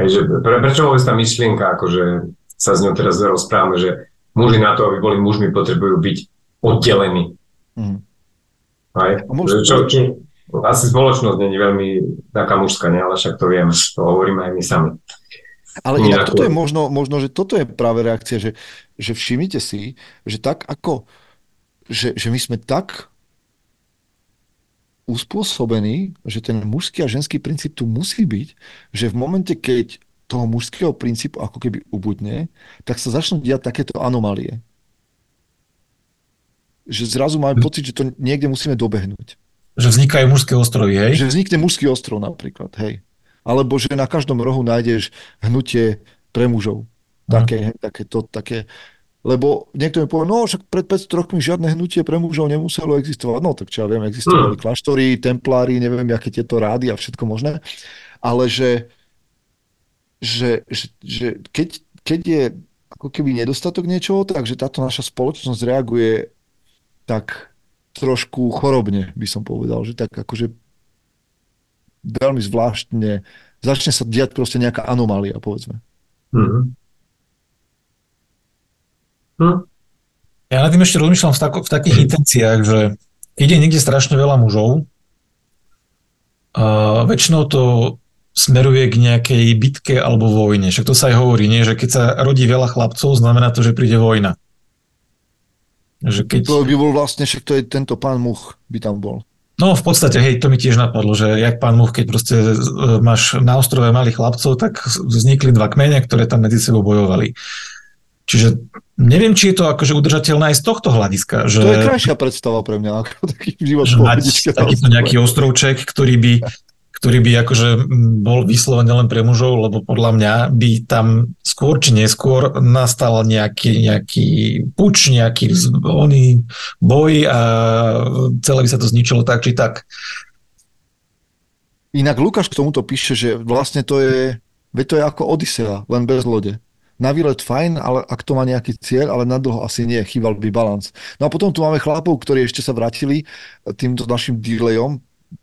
Hej, že pre, prečo vôbec tá myšlienka, akože sa s ňou teraz rozprávame, že muži na to, aby boli mužmi, potrebujú byť oddelení. Mm. Aj. môžu- Čo, čo, asi spoločnosť není veľmi taká mužská, nie? ale však to vieme, to hovoríme aj my sami. Ale inak toto je možno, možno, že toto je práve reakcia, že, že všimnite si, že tak ako, že, že my sme tak uspôsobení, že ten mužský a ženský princíp tu musí byť, že v momente, keď toho mužského princípu ako keby ubudne, tak sa začnú diať takéto anomálie. Že zrazu máme Hm. pocit, že to niekde musíme dobehnúť. Že vznikajú mužské ostrovy, hej? Že vznikne mužský ostrov napríklad, hej. Alebo že na každom rohu nájdeš hnutie pre mužov. Také, také, to, také. Lebo niekto mi povie, no však pred 500 rokmi žiadne hnutie pre mužov nemuselo existovať. No tak čo ja viem, existovali kláštory, templári, neviem, aké tieto rády a všetko možné. Ale že, že, že, že keď, keď je ako keby nedostatok niečoho, takže táto naša spoločnosť reaguje tak trošku chorobne, by som povedal, že tak akože veľmi zvláštne, začne sa diať proste nejaká anomália, povedzme. Mhm. Hm. Ja nad tým ešte rozmýšľam v, tako, v takých intenciách, že keď je niekde strašne veľa mužov, a väčšinou to smeruje k nejakej bitke alebo vojne. Však to sa aj hovorí, nie? že keď sa rodí veľa chlapcov, znamená to, že príde vojna. Že keď... To by bol vlastne, však to je tento pán Much by tam bol. No v podstate, hej, to mi tiež napadlo, že jak pán Much, keď proste e, máš na ostrove malých chlapcov, tak vznikli dva kmene, ktoré tam medzi sebou bojovali. Čiže neviem, či je to akože udržateľné aj z tohto hľadiska. Že... To je krajšia predstava pre mňa, ako taký život že mať takýto nejaký ostrovček, ktorý by, ktorý by akože bol vyslovene len pre mužov, lebo podľa mňa by tam skôr či neskôr nastal nejaký, nejaký puč, nejaký oný boj a celé by sa to zničilo tak či tak. Inak Lukáš k tomuto píše, že vlastne to je, veď to je ako Odisea, len bez lode. Na výlet fajn, ale ak to má nejaký cieľ, ale na dlho asi nie, chýbal by balans. No a potom tu máme chlapov, ktorí ešte sa vrátili týmto našim delayom,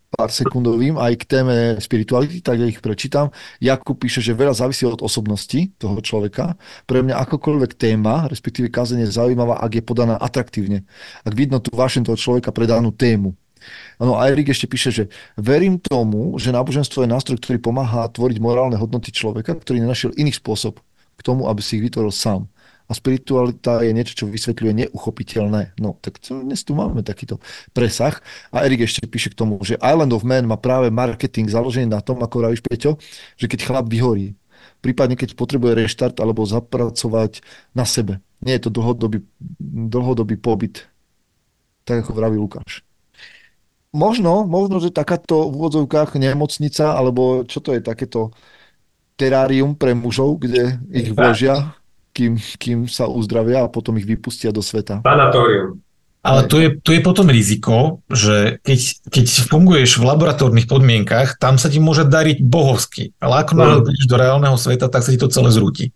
pár sekundovým, aj k téme spirituality, tak ja ich prečítam. Jakub píše, že veľa závisí od osobnosti toho človeka. Pre mňa akokoľvek téma, respektíve kázanie je zaujímavá, ak je podaná atraktívne. Ak vidno tu vášeň toho človeka pre danú tému. Áno, a Erik ešte píše, že verím tomu, že náboženstvo je nástroj, ktorý pomáha tvoriť morálne hodnoty človeka, ktorý nenašiel iný spôsob k tomu, aby si ich vytvoril sám. A spiritualita je niečo, čo vysvetľuje neuchopiteľné. No, tak to, dnes tu máme takýto presah. A Erik ešte píše k tomu, že Island of Man má práve marketing založený na tom, ako vravíš Peťo, že keď chlap vyhorí, prípadne keď potrebuje reštart alebo zapracovať na sebe. Nie je to dlhodobý, dlhodobý pobyt, tak ako vraví Lukáš. Možno, možno, že takáto v úvodzovkách nemocnica, alebo čo to je takéto terárium pre mužov, kde ich vložia, kým, kým sa uzdravia a potom ich vypustia do sveta. Sanatórium. Ale tu je, tu je potom riziko, že keď, keď funguješ v laboratórnych podmienkach, tam sa ti môže dariť bohovsky. Ale ako prídeš do reálneho sveta, tak sa ti to celé zrúti.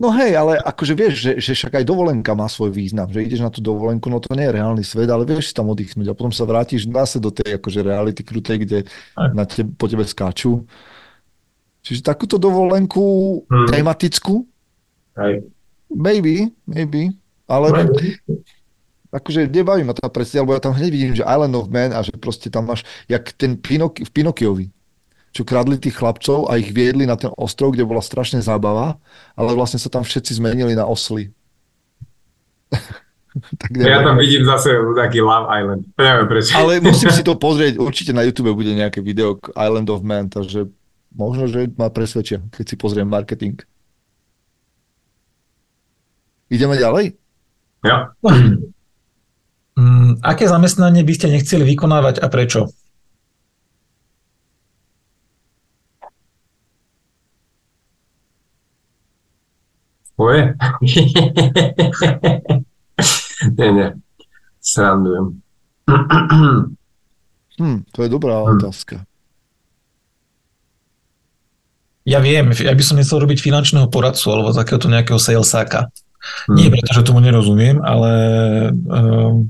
No hej, ale akože vieš, že, že však aj dovolenka má svoj význam, že ideš na tú dovolenku, no to nie je reálny svet, ale vieš si tam oddychnúť a potom sa vrátiš zase do tej akože reality krutej, kde Aj. na te, po tebe skáču. Čiže takúto dovolenku Hmm. tematickú, Hej. maybe, maybe, ale akože nebaví ma tá predstava, lebo ja tam hneď vidím, že Island of Man a že proste tam máš, jak ten Pinok, v Pinokiovi, čo kradli tých chlapcov a ich viedli na ten ostrov, kde bola strašne zábava, ale vlastne sa tam všetci zmenili na osly. tak Ja tam vidím zase taký Love Island. Neviem prečo. Ale musím si to pozrieť, určite na YouTube bude nejaké video k Island of Man, takže možno, že ma presvedčia, keď si pozriem marketing. Ideme ďalej? Ja. Mm, aké zamestnanie by ste nechceli vykonávať a prečo? Tvoje? nie, nie. Srandujem. Hm, to je dobrá Hm. otázka. Ja viem, ja by som nechcel robiť finančného poradcu alebo takéhoto nejakého salesáka. Nie Hm. preto, že tomu nerozumiem, ale um,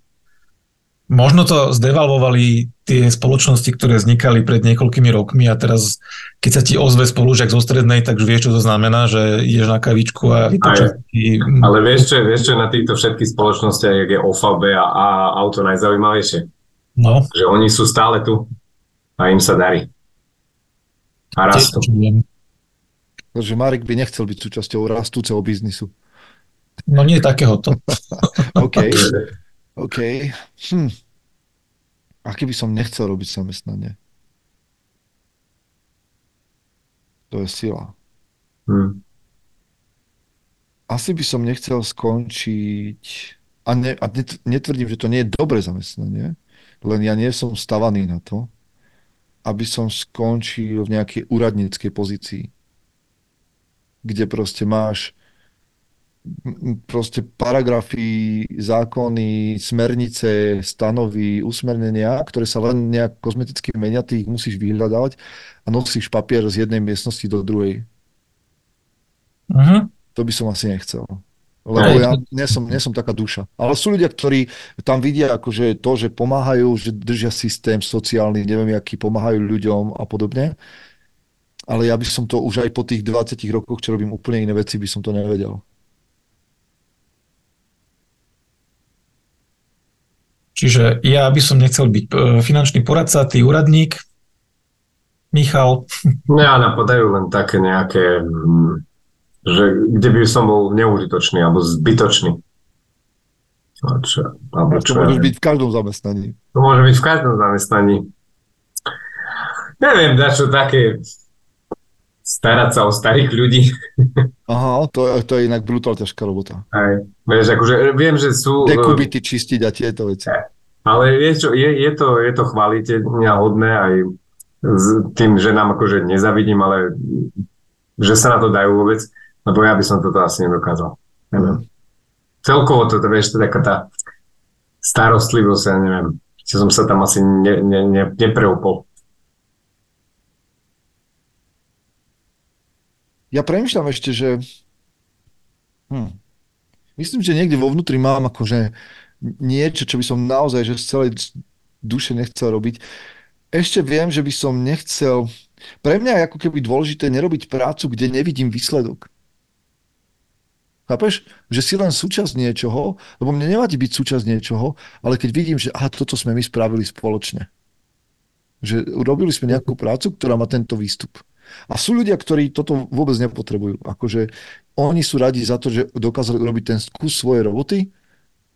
Možno to zdevalvovali tie spoločnosti, ktoré vznikali pred niekoľkými rokmi a teraz, keď sa ti ozve spolužiak zo strednej, tak vieš, čo to znamená, že ideš na kavičku a vypočuť. Ale vieš čo, vieš čo na týchto všetkých spoločnostiach, jak je OVB a, a auto najzaujímavejšie? No. Že oni sú stále tu a im sa darí. A rastú. Takže Marek by nechcel byť súčasťou rastúceho biznisu. No nie takéhoto. OK. OK. Hm. A keby som nechcel robiť zamestnanie? To je sila. Hmm. Asi by som nechcel skončiť, a, ne, a netvrdím, že to nie je dobré zamestnanie, len ja nie som stavaný na to, aby som skončil v nejakej úradníckej pozícii, kde proste máš proste paragrafy, zákony, smernice, stanovy, usmernenia, ktoré sa len nejak kozmeticky menia, ty ich musíš vyhľadávať a nosíš papier z jednej miestnosti do druhej. Uh-huh. To by som asi nechcel. Lebo ja nie som, nie som taká duša. Ale sú ľudia, ktorí tam vidia akože to, že pomáhajú, že držia systém sociálny, neviem, aký pomáhajú ľuďom a podobne. Ale ja by som to už aj po tých 20 rokoch, čo robím úplne iné veci, by som to nevedel. Čiže ja by som nechcel byť e, finančný poradca, ty úradník, Michal. Mňa napadajú len také nejaké, mm, že kde by som bol neužitočný alebo zbytočný. Čo, alebo čo, to môže byť v každom zamestnaní. To môže byť v každom zamestnaní. Neviem, čo také starať sa o starých ľudí. Aha, to, to je inak brutál ťažká robota. Aj, vieš, akože viem, že sú... Dekubity čistiť a tieto veci. Ale je, čo, je, je to, je to chváliteľne hodné aj s tým, že nám akože nezavidím, ale že sa na to dajú vôbec, lebo ja by som toto asi nedokázal. Neviem. Celkovo to, vieš, to taká tá starostlivosť, ja neviem, že som sa tam asi ne, ne, ne, nepreupol. Ja premyšľam ešte, že hm, myslím, že niekde vo vnútri mám akože niečo, čo by som naozaj že z celej duše nechcel robiť. Ešte viem, že by som nechcel... Pre mňa je ako keby dôležité nerobiť prácu, kde nevidím výsledok. Chápeš? Že si len súčasť niečoho, lebo mne nevadí byť súčasť niečoho, ale keď vidím, že aha, toto sme my spravili spoločne. Že urobili sme nejakú prácu, ktorá má tento výstup. A sú ľudia, ktorí toto vôbec nepotrebujú. Akože oni sú radi za to, že dokázali urobiť ten kus svojej roboty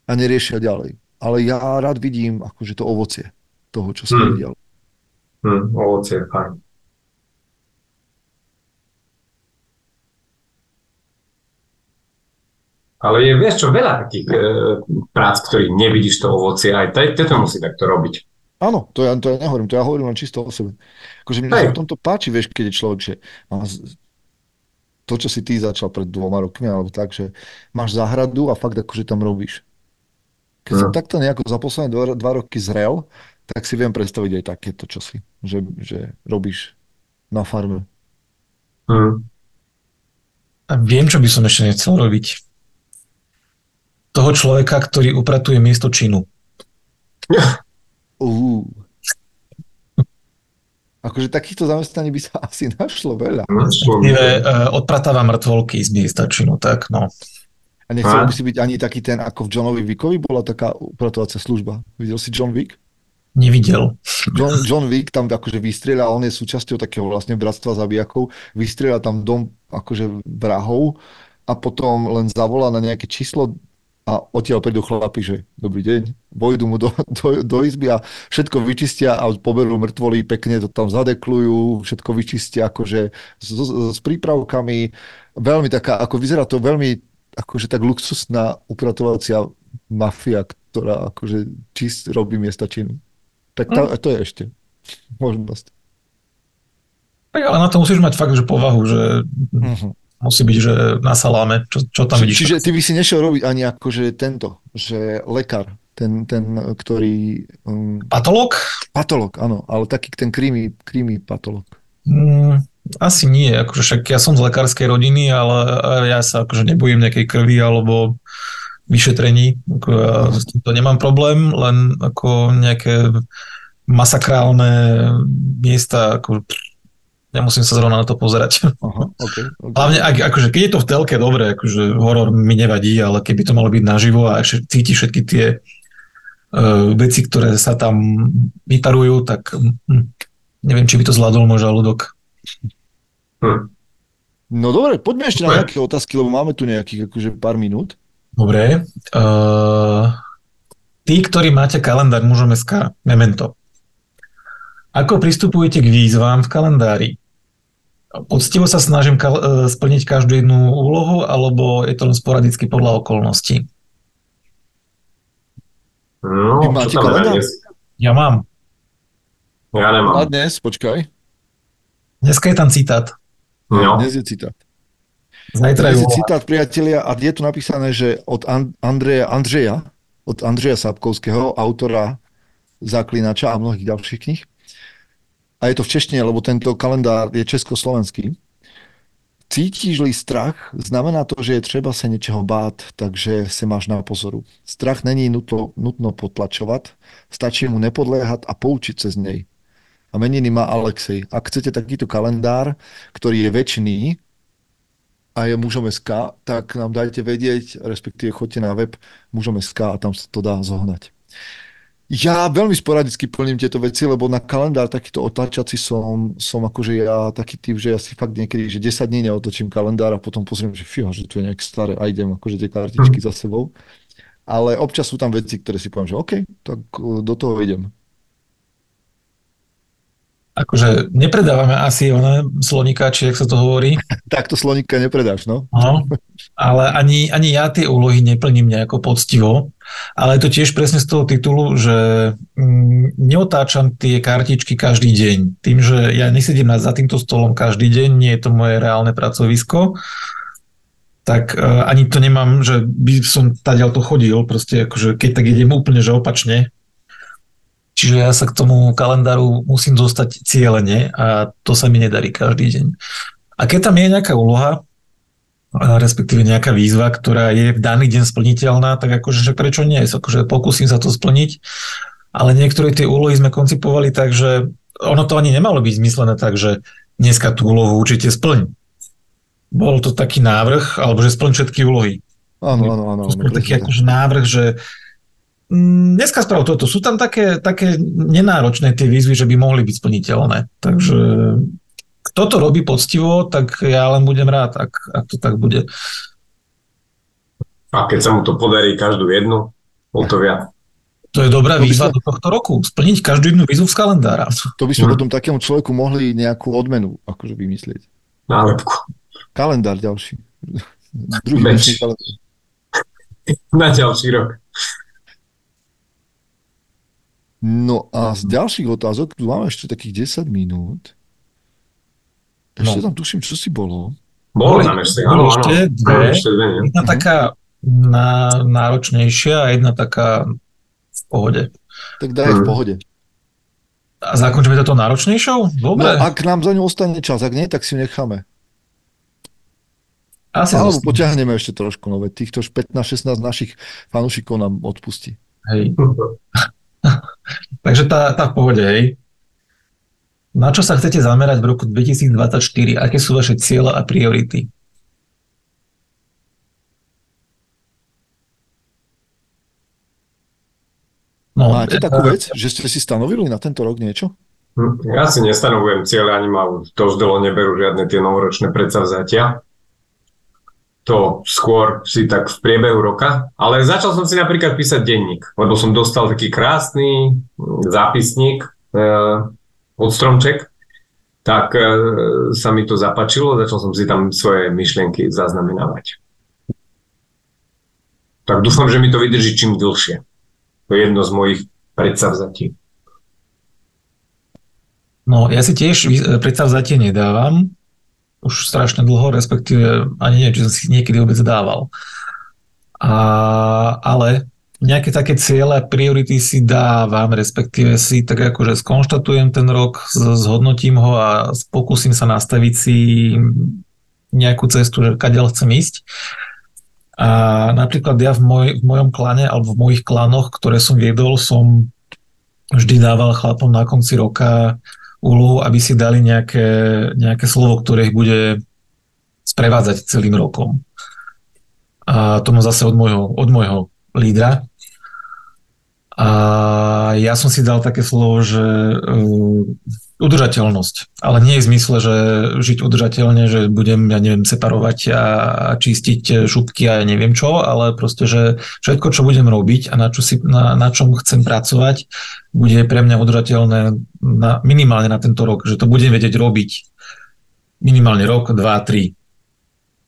a neriešia ďalej. Ale ja rád vidím akože to ovocie toho, čo sa hmm. udialo. Hmm, ovocie, fajn. Ale je, vieš čo, veľa takých e, prác, ktorých nevidíš to ovocie, aj to musí takto robiť. Áno, to ja, to ja nehovorím, to ja hovorím len čisto o sebe. Akože mne sa v tomto páči, vieš, keď je človek, že má to, čo si ty začal pred dvoma rokmi, alebo tak, že máš záhradu a fakt akože tam robíš. Keď no. som takto nejako za posledné dva, dva roky zrel, tak si viem predstaviť aj takéto čosi, že, že robíš na farme. Mm. A viem, čo by som ešte nechcel robiť. Toho človeka, ktorý upratuje miesto činu. Uh. Akože takýchto zamestnaní by sa asi našlo veľa. Je, uh, odpratáva mŕtvolky z miesta činu, tak no. A nechcel by si byť ani taký ten, ako v Johnovi Wickovi bola taká upratovacia služba. Videl si John Wick? Nevidel. John, John Wick tam akože vystrieľa, on je súčasťou takého vlastne bratstva zabijakov, vystrieľa tam dom akože vrahov a potom len zavolá na nejaké číslo a odtiaľ prídu chlapi, že dobrý deň, vojdu mu do, do, do izby a všetko vyčistia a poberú mŕtvoly, pekne to tam zadeklujú, všetko vyčistia akože s, s, s prípravkami. Veľmi taká, ako vyzerá to veľmi akože tak luxusná upratovacia mafia, ktorá akože čist robí miesta činu. Tak tá, mm. to je ešte možnosť. Tak ale na to musíš mať fakt, že povahu, že uh-huh musí byť, že na saláme, čo, čo tam vidíš. Čiže ty by si nešiel robiť ani akože tento, že lekár, ten, ten ktorý... Um, patolog? Patolog, áno, ale taký ten krímy, krímy patolog. Mm, asi nie, akože však ja som z lekárskej rodiny, ale ja sa akože nebojím nejakej krvi alebo vyšetrení. Ako ja s týmto nemám problém, len ako nejaké masakrálne miesta, ako nemusím sa zrovna na to pozerať. Aha, okay, okay. Hlavne, ak, akože, keď je to v telke, dobre, akože horor mi nevadí, ale keby to malo byť naživo a ešte cíti všetky tie uh, veci, ktoré sa tam vyparujú, tak hm, neviem, či by to zvládol môj žalúdok. Hm. No dobre, poďme ešte na nejaké otázky, lebo máme tu nejakých akože pár minút. Dobre. Uh, tí, ktorí máte kalendár mužom SK, memento. Ako pristupujete k výzvám v kalendári? Poctivo sa snažím kal- e, splniť každú jednu úlohu, alebo je to len sporadicky podľa okolností? No, Vy máte kalendár? Ja mám. Ja nemám. A dnes, počkaj. Dneska je tam citát. No. Dnes je citát. Zajtra je citát, priatelia, a je tu napísané, že od Andreja, Andreja, od Andreja Sapkovského, autora Zaklinača a mnohých ďalších knih a je to v češtine, lebo tento kalendár je československý. Cítíš-li strach, znamená to, že je třeba se něčeho bát, takže se máš na pozoru. Strach není nutno, nutno potlačovat, stačí mu nepodléhat a poučiť se z nej. A meniny má Alexej. Ak chcete takýto kalendár, ktorý je väčší a je mužom SK, tak nám dajte vedieť, respektíve choďte na web mužom SK a tam sa to dá zohnať. Ja veľmi sporadicky plním tieto veci, lebo na kalendár takýto otáčací som, som akože ja taký typ, že ja si fakt niekedy, že 10 dní neotočím kalendár a potom pozriem, že fíha, že tu je nejaké staré a idem akože tie kartičky mm. za sebou. Ale občas sú tam veci, ktoré si poviem, že OK, tak e, do toho idem. Akože nepredávame asi one slonikáči, jak sa to hovorí. Takto sloníka nepredáš, no. no. Ale ani, ani ja tie úlohy neplním nejako poctivo, ale je to tiež presne z toho titulu, že mm, neotáčam tie kartičky každý deň. Tým, že ja nesedím za týmto stolom každý deň, nie je to moje reálne pracovisko, tak uh, ani to nemám, že by som tadiaľ to chodil, proste akože keď tak idem úplne, že opačne, Čiže ja sa k tomu kalendáru musím zostať cieľene a to sa mi nedarí každý deň. A keď tam je nejaká úloha, respektíve nejaká výzva, ktorá je v daný deň splniteľná, tak akože že prečo nie? Akože pokúsim sa to splniť, ale niektoré tie úlohy sme koncipovali tak, že ono to ani nemalo byť zmyslené tak, že dneska tú úlohu určite splň. Bol to taký návrh, alebo že splň všetky úlohy. Áno, áno, áno. To bol taký akože návrh, že Mm, dneska sprav toto. Sú tam také, také nenáročné tie výzvy, že by mohli byť splniteľné. Takže kto to robí poctivo, tak ja len budem rád, ak, ak to tak bude. A keď sa mu to podarí každú jednu, bol to viac. To je dobrá to výzva sa... do tohto roku. Splniť každú jednu výzvu z kalendára. To by sme hm. potom takému človeku mohli nejakú odmenu akože vymyslieť. Nálepku. Kalendár ďalší. Druhý kalendár. Na ďalší rok. No a z ďalších otázok, tu máme ešte takých 10 minút. Ešte no. tam tuším, čo si bolo. Bolo tam ešte, áno, áno. Ešte dve. Ešte dve jedna uh-huh. taká na, náročnejšia a jedna taká v pohode. Tak daj uh-huh. v mhm. pohode. A zakončíme toto náročnejšou? Dobre. No, ak nám za ňu ostane čas, ak nie, tak si necháme. Asi Alebo zostane. potiahneme ešte trošku, no týchto 15-16 našich fanúšikov nám odpustí. Hej. Takže tá, tá v pohode, hej. Na čo sa chcete zamerať v roku 2024? Aké sú vaše cieľe a priority? No, Máte takú vec, že ste si stanovili na tento rok niečo? Hm, ja si nestanovujem cieľe, ani ma to zdelo neberú žiadne tie novoročné predsavzatia to skôr si tak v priebehu roka, ale začal som si napríklad písať denník, lebo som dostal taký krásny zápisník e, od Stromček, tak e, sa mi to zapačilo, začal som si tam svoje myšlienky zaznamenávať. Tak dúfam, že mi to vydrží čím dlhšie. To je jedno z mojich predsavzatí. No, ja si tiež predsavzatie nedávam, už strašne dlho, respektíve ani neviem, či som si niekedy vôbec dával. A, ale nejaké také ciele, priority si dávam, respektíve si tak akože skonštatujem ten rok, zhodnotím ho a pokúsim sa nastaviť si nejakú cestu, že kadiaľ chcem ísť. A napríklad ja v, moj, v mojom klane alebo v mojich klanoch, ktoré som viedol, som vždy dával chlapom na konci roka úlohu, aby si dali nejaké, nejaké slovo, ktoré ich bude sprevádzať celým rokom. A to mám zase od môjho, od môjho lídra. A ja som si dal také slovo, že uh, udržateľnosť. Ale nie v zmysle, že žiť udržateľne, že budem, ja neviem, separovať a, čistiť šupky a ja neviem čo, ale proste, že všetko, čo budem robiť a na, čo si, na, na čom chcem pracovať, bude pre mňa udržateľné na, minimálne na tento rok, že to budem vedieť robiť minimálne rok, dva, tri.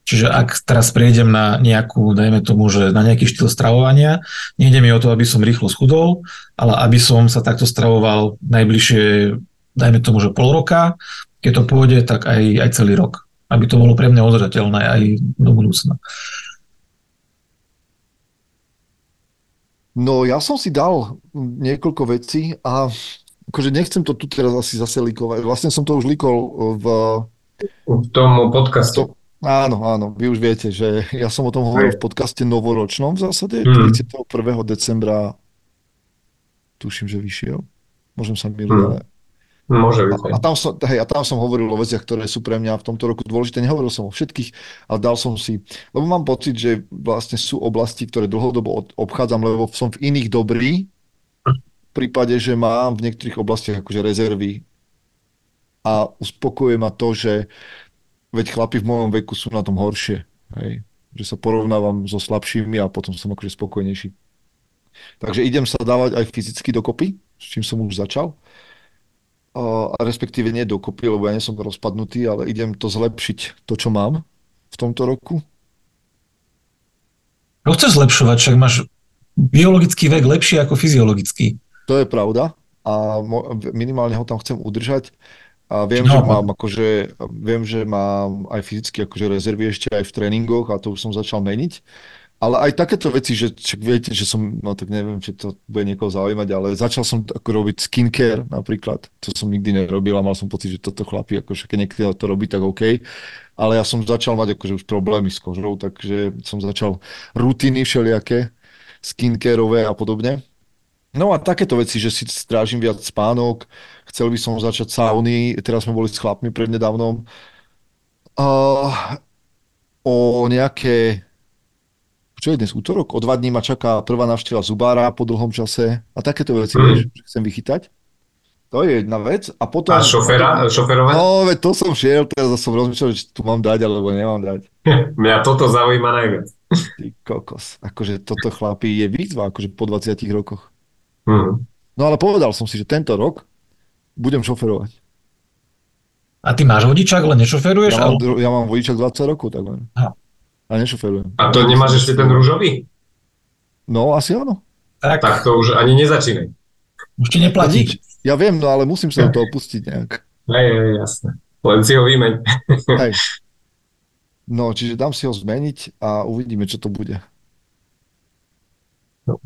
Čiže ak teraz prejdem na nejakú, dajme tomu, že na nejaký štýl stravovania, nejde mi o to, aby som rýchlo schudol, ale aby som sa takto stravoval najbližšie dajme tomu, že pol roka, keď to pôjde, tak aj, aj celý rok. Aby to bolo pre mňa udržateľné aj do budúcna. No ja som si dal niekoľko vecí a akože nechcem to tu teraz asi zase likovať. Vlastne som to už likol v... V tom podcaste. Áno, áno, vy už viete, že ja som o tom hovoril v podcaste novoročnom v zásade, mm. 31. decembra tuším, že vyšiel. Môžem sa miliť, mm. ale Môže byť. A, a, tam som, hej, a tam som hovoril o veciach, ktoré sú pre mňa v tomto roku dôležité. Nehovoril som o všetkých, ale dal som si, lebo mám pocit, že vlastne sú oblasti, ktoré dlhodobo obchádzam, lebo som v iných dobrý, v prípade, že mám v niektorých oblastiach akože rezervy a uspokojuje ma to, že veď chlapi v mojom veku sú na tom horšie. Hej. Že sa porovnávam so slabšími a potom som akože spokojnejší. Takže idem sa dávať aj fyzicky dokopy, s čím som už začal a respektíve nie dokopy, lebo ja nie som rozpadnutý, ale idem to zlepšiť, to, čo mám v tomto roku. Čo chceš zlepšovať, však máš biologický vek lepší ako fyziologický. To je pravda a minimálne ho tam chcem udržať. A viem, no, že mám akože, viem, že mám aj fyzicky akože rezervy ešte aj v tréningoch a to už som začal meniť. Ale aj takéto veci, že však viete, že som, no tak neviem, či to bude niekoho zaujímať, ale začal som ako robiť skincare napríklad, to som nikdy nerobil a mal som pocit, že toto chlapí, ako keď niekto to robí, tak OK. Ale ja som začal mať akože už problémy s kožou, takže som začal rutiny všelijaké, skincareové a podobne. No a takéto veci, že si strážim viac spánok, chcel by som začať sauny, teraz sme boli s chlapmi prednedávnom. Uh, o nejaké čo je dnes útorok? O dva dní ma čaká prvá návšteva zubára po dlhom čase a takéto veci, mm. že chcem vychytať. To je jedna vec. A potom... A šoféra, šoferovať? No, veď to som šiel, teraz som rozmýšľal, že tu mám dať, alebo nemám dať. Mňa toto zaujíma najviac. Ty kokos. Akože toto chlapí je výzva, akože po 20 rokoch. Mm. No ale povedal som si, že tento rok budem šoferovať. A ty máš vodičák, ale nešoferuješ? Ja mám, ale... ja mám vodičák 20 rokov, tak len. Aha. A nešoferujem. A to nemáš ešte ten rúžový? No, asi áno. Tak, tak to už ani nezačínaj. Už ti neplatí. Ja viem, no ale musím sa do toho pustiť nejak. Hej, hej, jasné. Len si ho vymeň. Hej. No, čiže dám si ho zmeniť a uvidíme, čo to bude. No.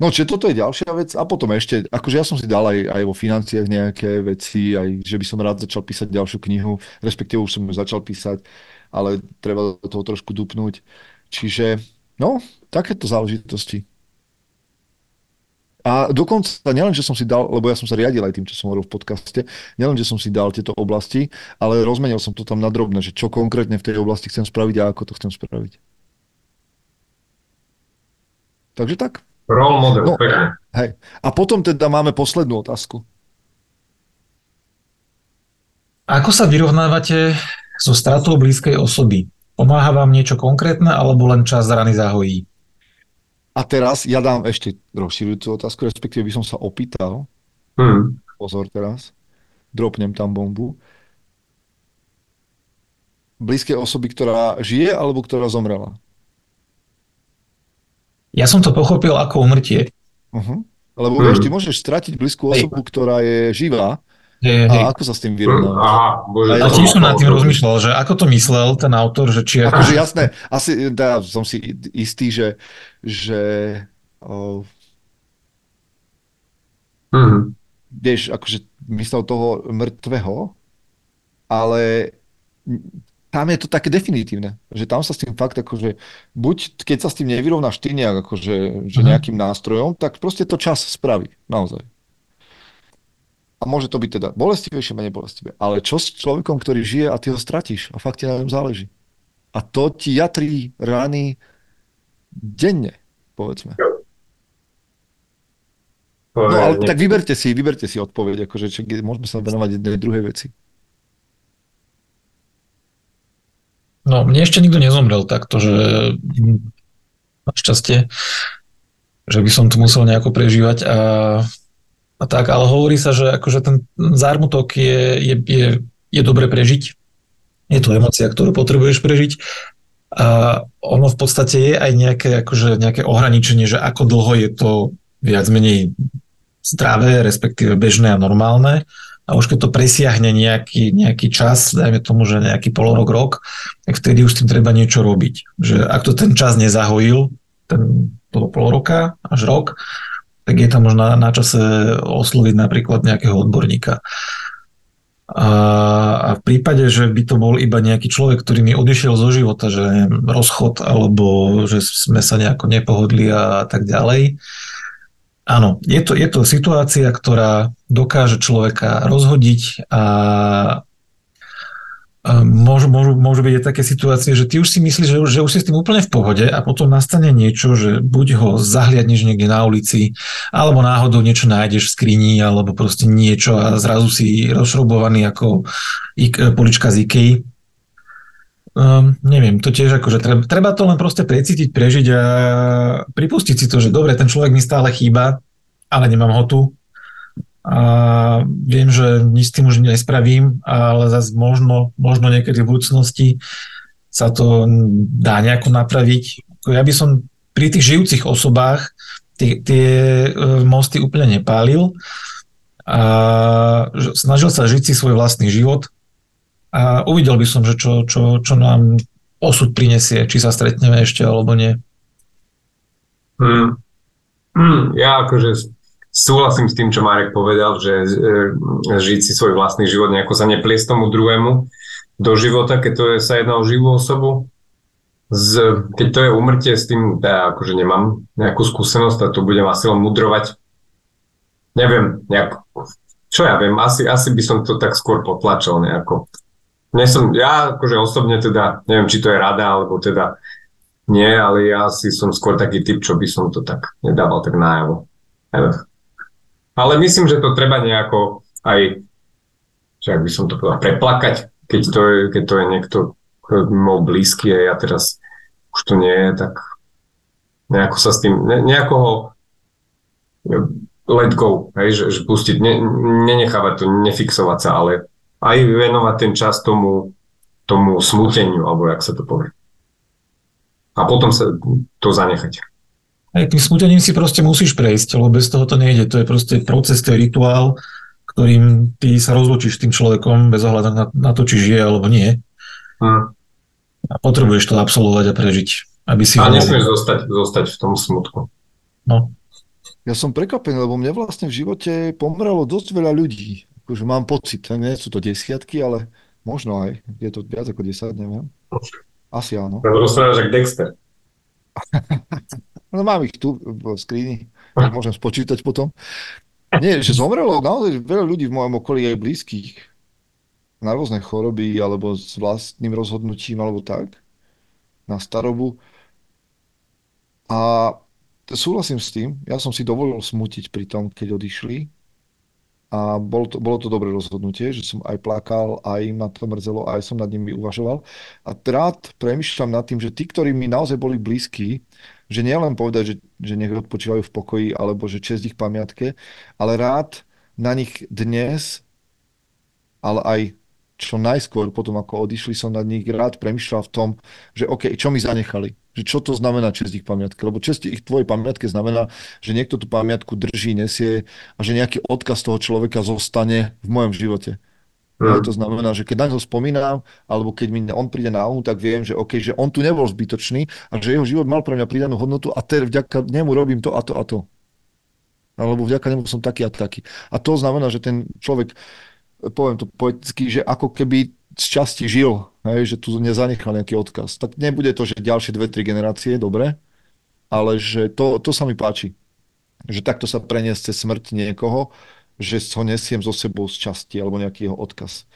No, čiže toto je ďalšia vec. A potom ešte, akože ja som si dal aj, aj vo financiách nejaké veci, aj že by som rád začal písať ďalšiu knihu, respektíve už som ju začal písať ale treba do toho trošku dupnúť. Čiže, no, takéto záležitosti. A dokonca, nielen, že som si dal, lebo ja som sa riadil aj tým, čo som hovoril v podcaste, nielen, že som si dal tieto oblasti, ale rozmenil som to tam na drobné, že čo konkrétne v tej oblasti chcem spraviť a ako to chcem spraviť. Takže tak. Role model, no, pekne. Hej. A potom teda máme poslednú otázku. Ako sa vyrovnávate so stratou blízkej osoby. Pomáha vám niečo konkrétne alebo len čas rany zahojí? A teraz ja dám ešte rozširujúcu otázku, respektíve by som sa opýtal. Hmm. Pozor teraz. Dropnem tam bombu. Blízkej osoby, ktorá žije alebo ktorá zomrela? Ja som to pochopil ako umrtie. Uh-huh. Lebo hmm. vieš, ty môžeš stratiť blízku osobu, ktorá je živá, Hej, hej. A ako sa s tým vyrovnávaš? Aha, bože, a tiež som nad tým rozmýšľal, že ako to myslel ten autor, že či... Akože jasné, asi teda som si istý, že, že oh, mm-hmm. vieš, akože myslel toho mŕtvého, ale tam je to také definitívne, že tam sa s tým fakt akože, buď keď sa s tým nevyrovnáš ty nejak akože, že mhm. nejakým nástrojom, tak proste to čas spraví, naozaj. A môže to byť teda bolestivejšie, menej bolestivé. Ale čo s človekom, ktorý žije a ty ho stratíš a fakt ti na ňom záleží. A to ti jatrí rány denne, povedzme. No ale tak vyberte si, vyberte si odpoveď, akože či, môžeme sa venovať jednej druhej veci. No, mne ešte nikto nezomrel takto, že našťastie, že by som to musel nejako prežívať a, a tak, ale hovorí sa, že akože ten zármutok je, je, je, je dobre prežiť. Je to emocia, ktorú potrebuješ prežiť. A ono v podstate je aj nejaké, akože nejaké ohraničenie, že ako dlho je to viac menej zdravé, respektíve bežné a normálne a už keď to presiahne nejaký, nejaký čas, dajme tomu, že nejaký polorok, rok, tak vtedy už s tým treba niečo robiť. Že ak to ten čas nezahojil, ten, toho pol roka až rok, tak je tam možno na čase osloviť napríklad nejakého odborníka. A, a v prípade, že by to bol iba nejaký človek, ktorý mi odišiel zo života, že rozchod alebo že sme sa nejako nepohodli a tak ďalej, Áno, je to, je to situácia, ktorá dokáže človeka rozhodiť a môžu, môžu, môžu byť aj také situácie, že ty už si myslíš, že, že už si s tým úplne v pohode a potom nastane niečo, že buď ho zahliadneš niekde na ulici, alebo náhodou niečo nájdeš v skrini, alebo proste niečo a zrazu si rozšrobovaný ako polička z Ikei Um, neviem, to tiež akože treba, treba to len proste precítiť, prežiť a pripustiť si to, že dobre, ten človek mi stále chýba, ale nemám ho tu. A viem, že nič s tým už nespravím, ale zase možno, možno niekedy v budúcnosti sa to dá nejako napraviť. Ja by som pri tých žijúcich osobách tie, tie e, mosty úplne nepálil a snažil sa žiť si svoj vlastný život, a uvidel by som, že čo, čo, čo nám osud prinesie, či sa stretneme ešte alebo nie. Hmm. Hmm, ja akože súhlasím s tým, čo Marek povedal, že e, žiť si svoj vlastný život, nejako sa nepliesť tomu druhému do života, keď to je, sa jedná o živú osobu. Z, keď to je umrtie, s tým ja akože nemám nejakú skúsenosť a to budem asi len mudrovať. Neviem, nejak, čo ja viem, asi, asi by som to tak skôr potlačil nejako. Nie som, ja akože osobne teda, neviem, či to je rada, alebo teda nie, ale ja si som skôr taký typ, čo by som to tak nedával tak nájavo. Ale myslím, že to treba nejako aj, že ak by som to povedal, preplakať, keď to je, keď to je niekto môj blízky a ja teraz už to nie je, tak nejako sa s tým, ne, nejako ho let go, hej, že, že pustiť, ne, nenechávať to, nefixovať sa, ale aj venovať ten čas tomu, tomu smuteniu, alebo jak sa to povie. A potom sa to zanechať. Aj tým smutením si proste musíš prejsť, lebo bez toho to nejde. To je proste proces, to je rituál, ktorým ty sa rozlučíš s tým človekom bez ohľadu na, na to, či žije alebo nie. Hmm. A potrebuješ to absolvovať a prežiť. Aby si a nesmieš zostať, zostať v tom smutku. No. Ja som prekvapený, lebo mne vlastne v živote pomrelo dosť veľa ľudí akože mám pocit, nie sú to desiatky, ale možno aj, je to viac ako 10, neviem. Asi áno. Rozprávaš ako Dexter. no mám ich tu v skrini, tak môžem spočítať potom. Nie, že zomrelo naozaj veľa ľudí v mojom okolí aj blízkych na rôzne choroby alebo s vlastným rozhodnutím alebo tak na starobu. A súhlasím s tým, ja som si dovolil smutiť pri tom, keď odišli, a bolo to, bolo to dobré rozhodnutie, že som aj plakal, aj ma to mrzelo, aj som nad nimi uvažoval. A rád premyšľam nad tým, že tí, ktorí mi naozaj boli blízki, že nielen povedať, že, že nech odpočívajú v pokoji, alebo že čest ich pamiatke, ale rád na nich dnes, ale aj čo najskôr potom, ako odišli, som nad nich rád premyšľal v tom, že OK, čo mi zanechali že čo to znamená čest ich pamiatke. Lebo čest ich tvojej pamiatke znamená, že niekto tú pamiatku drží, nesie a že nejaký odkaz toho človeka zostane v mojom živote. Mm. to znamená, že keď na ňo spomínam, alebo keď mi on príde na um, tak viem, že, okay, že on tu nebol zbytočný a že jeho život mal pre mňa pridanú hodnotu a teraz vďaka nemu robím to a to a to. Alebo vďaka nemu som taký a taký. A to znamená, že ten človek, poviem to poeticky, že ako keby z časti žil, hej, že tu nezanechal nejaký odkaz. Tak nebude to, že ďalšie dve, tri generácie, dobre, ale že to, to sa mi páči. Že takto sa preniesť cez smrť niekoho, že ho nesiem so sebou z časti alebo nejaký jeho odkaz.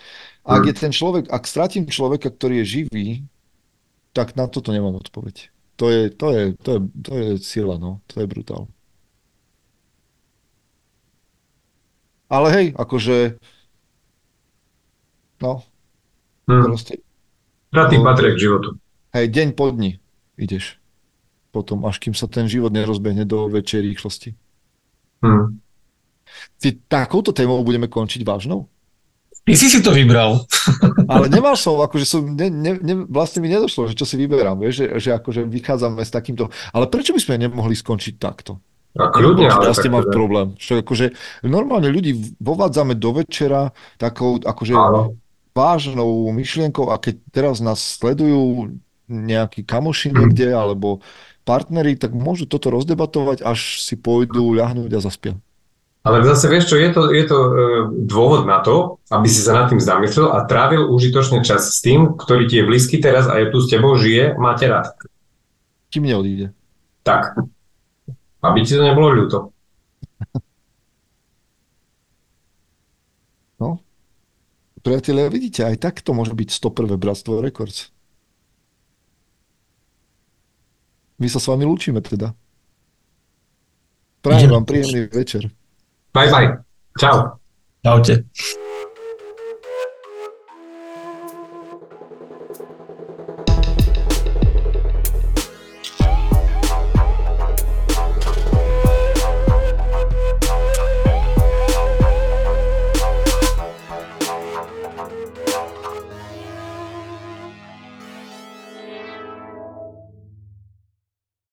Ak je ten človek, ak stratím človeka, ktorý je živý, tak na toto nemám odpoveď. To je, to je, to je, to je sila, no. To je brutál. Ale hej, akože, no, Hmm. proste, Straty No, patria k životu. hej, deň po dni ideš. Potom, až kým sa ten život nerozbehne do väčšej rýchlosti. Hmm. Ty takouto témou budeme končiť vážnou? Ty si si to vybral. Ale nemal som, akože som, ne, ne, ne, vlastne mi nedošlo, že čo si vyberám, vieš, že, že akože vychádzame s takýmto, ale prečo by sme nemohli skončiť takto? A kľudne, ale Vlastne mám teda- problém. Čo, akože, normálne ľudí vovádzame do večera takou akože Áno. Vážnou myšlienkou a keď teraz nás sledujú nejakí kamoši Mhm. niekde alebo partneri, tak môžu toto rozdebatovať, až si pôjdu ľahnúť a zaspia. Ale zase vieš čo, je to, je to e, dôvod na to, aby si sa nad tým zamyslel a trávil užitočne čas s tým, ktorý ti je blízky teraz a je tu s tebou, žije, máte rád. Kým neodíde. Tak. Aby ti to nebolo ľúto. No. Priatelia, vidíte, aj tak to môže byť 101. Bratstvo Records. My sa s vami lúčime teda. Prajem vám príjemný večer. Bye bye. Čau. Čaute.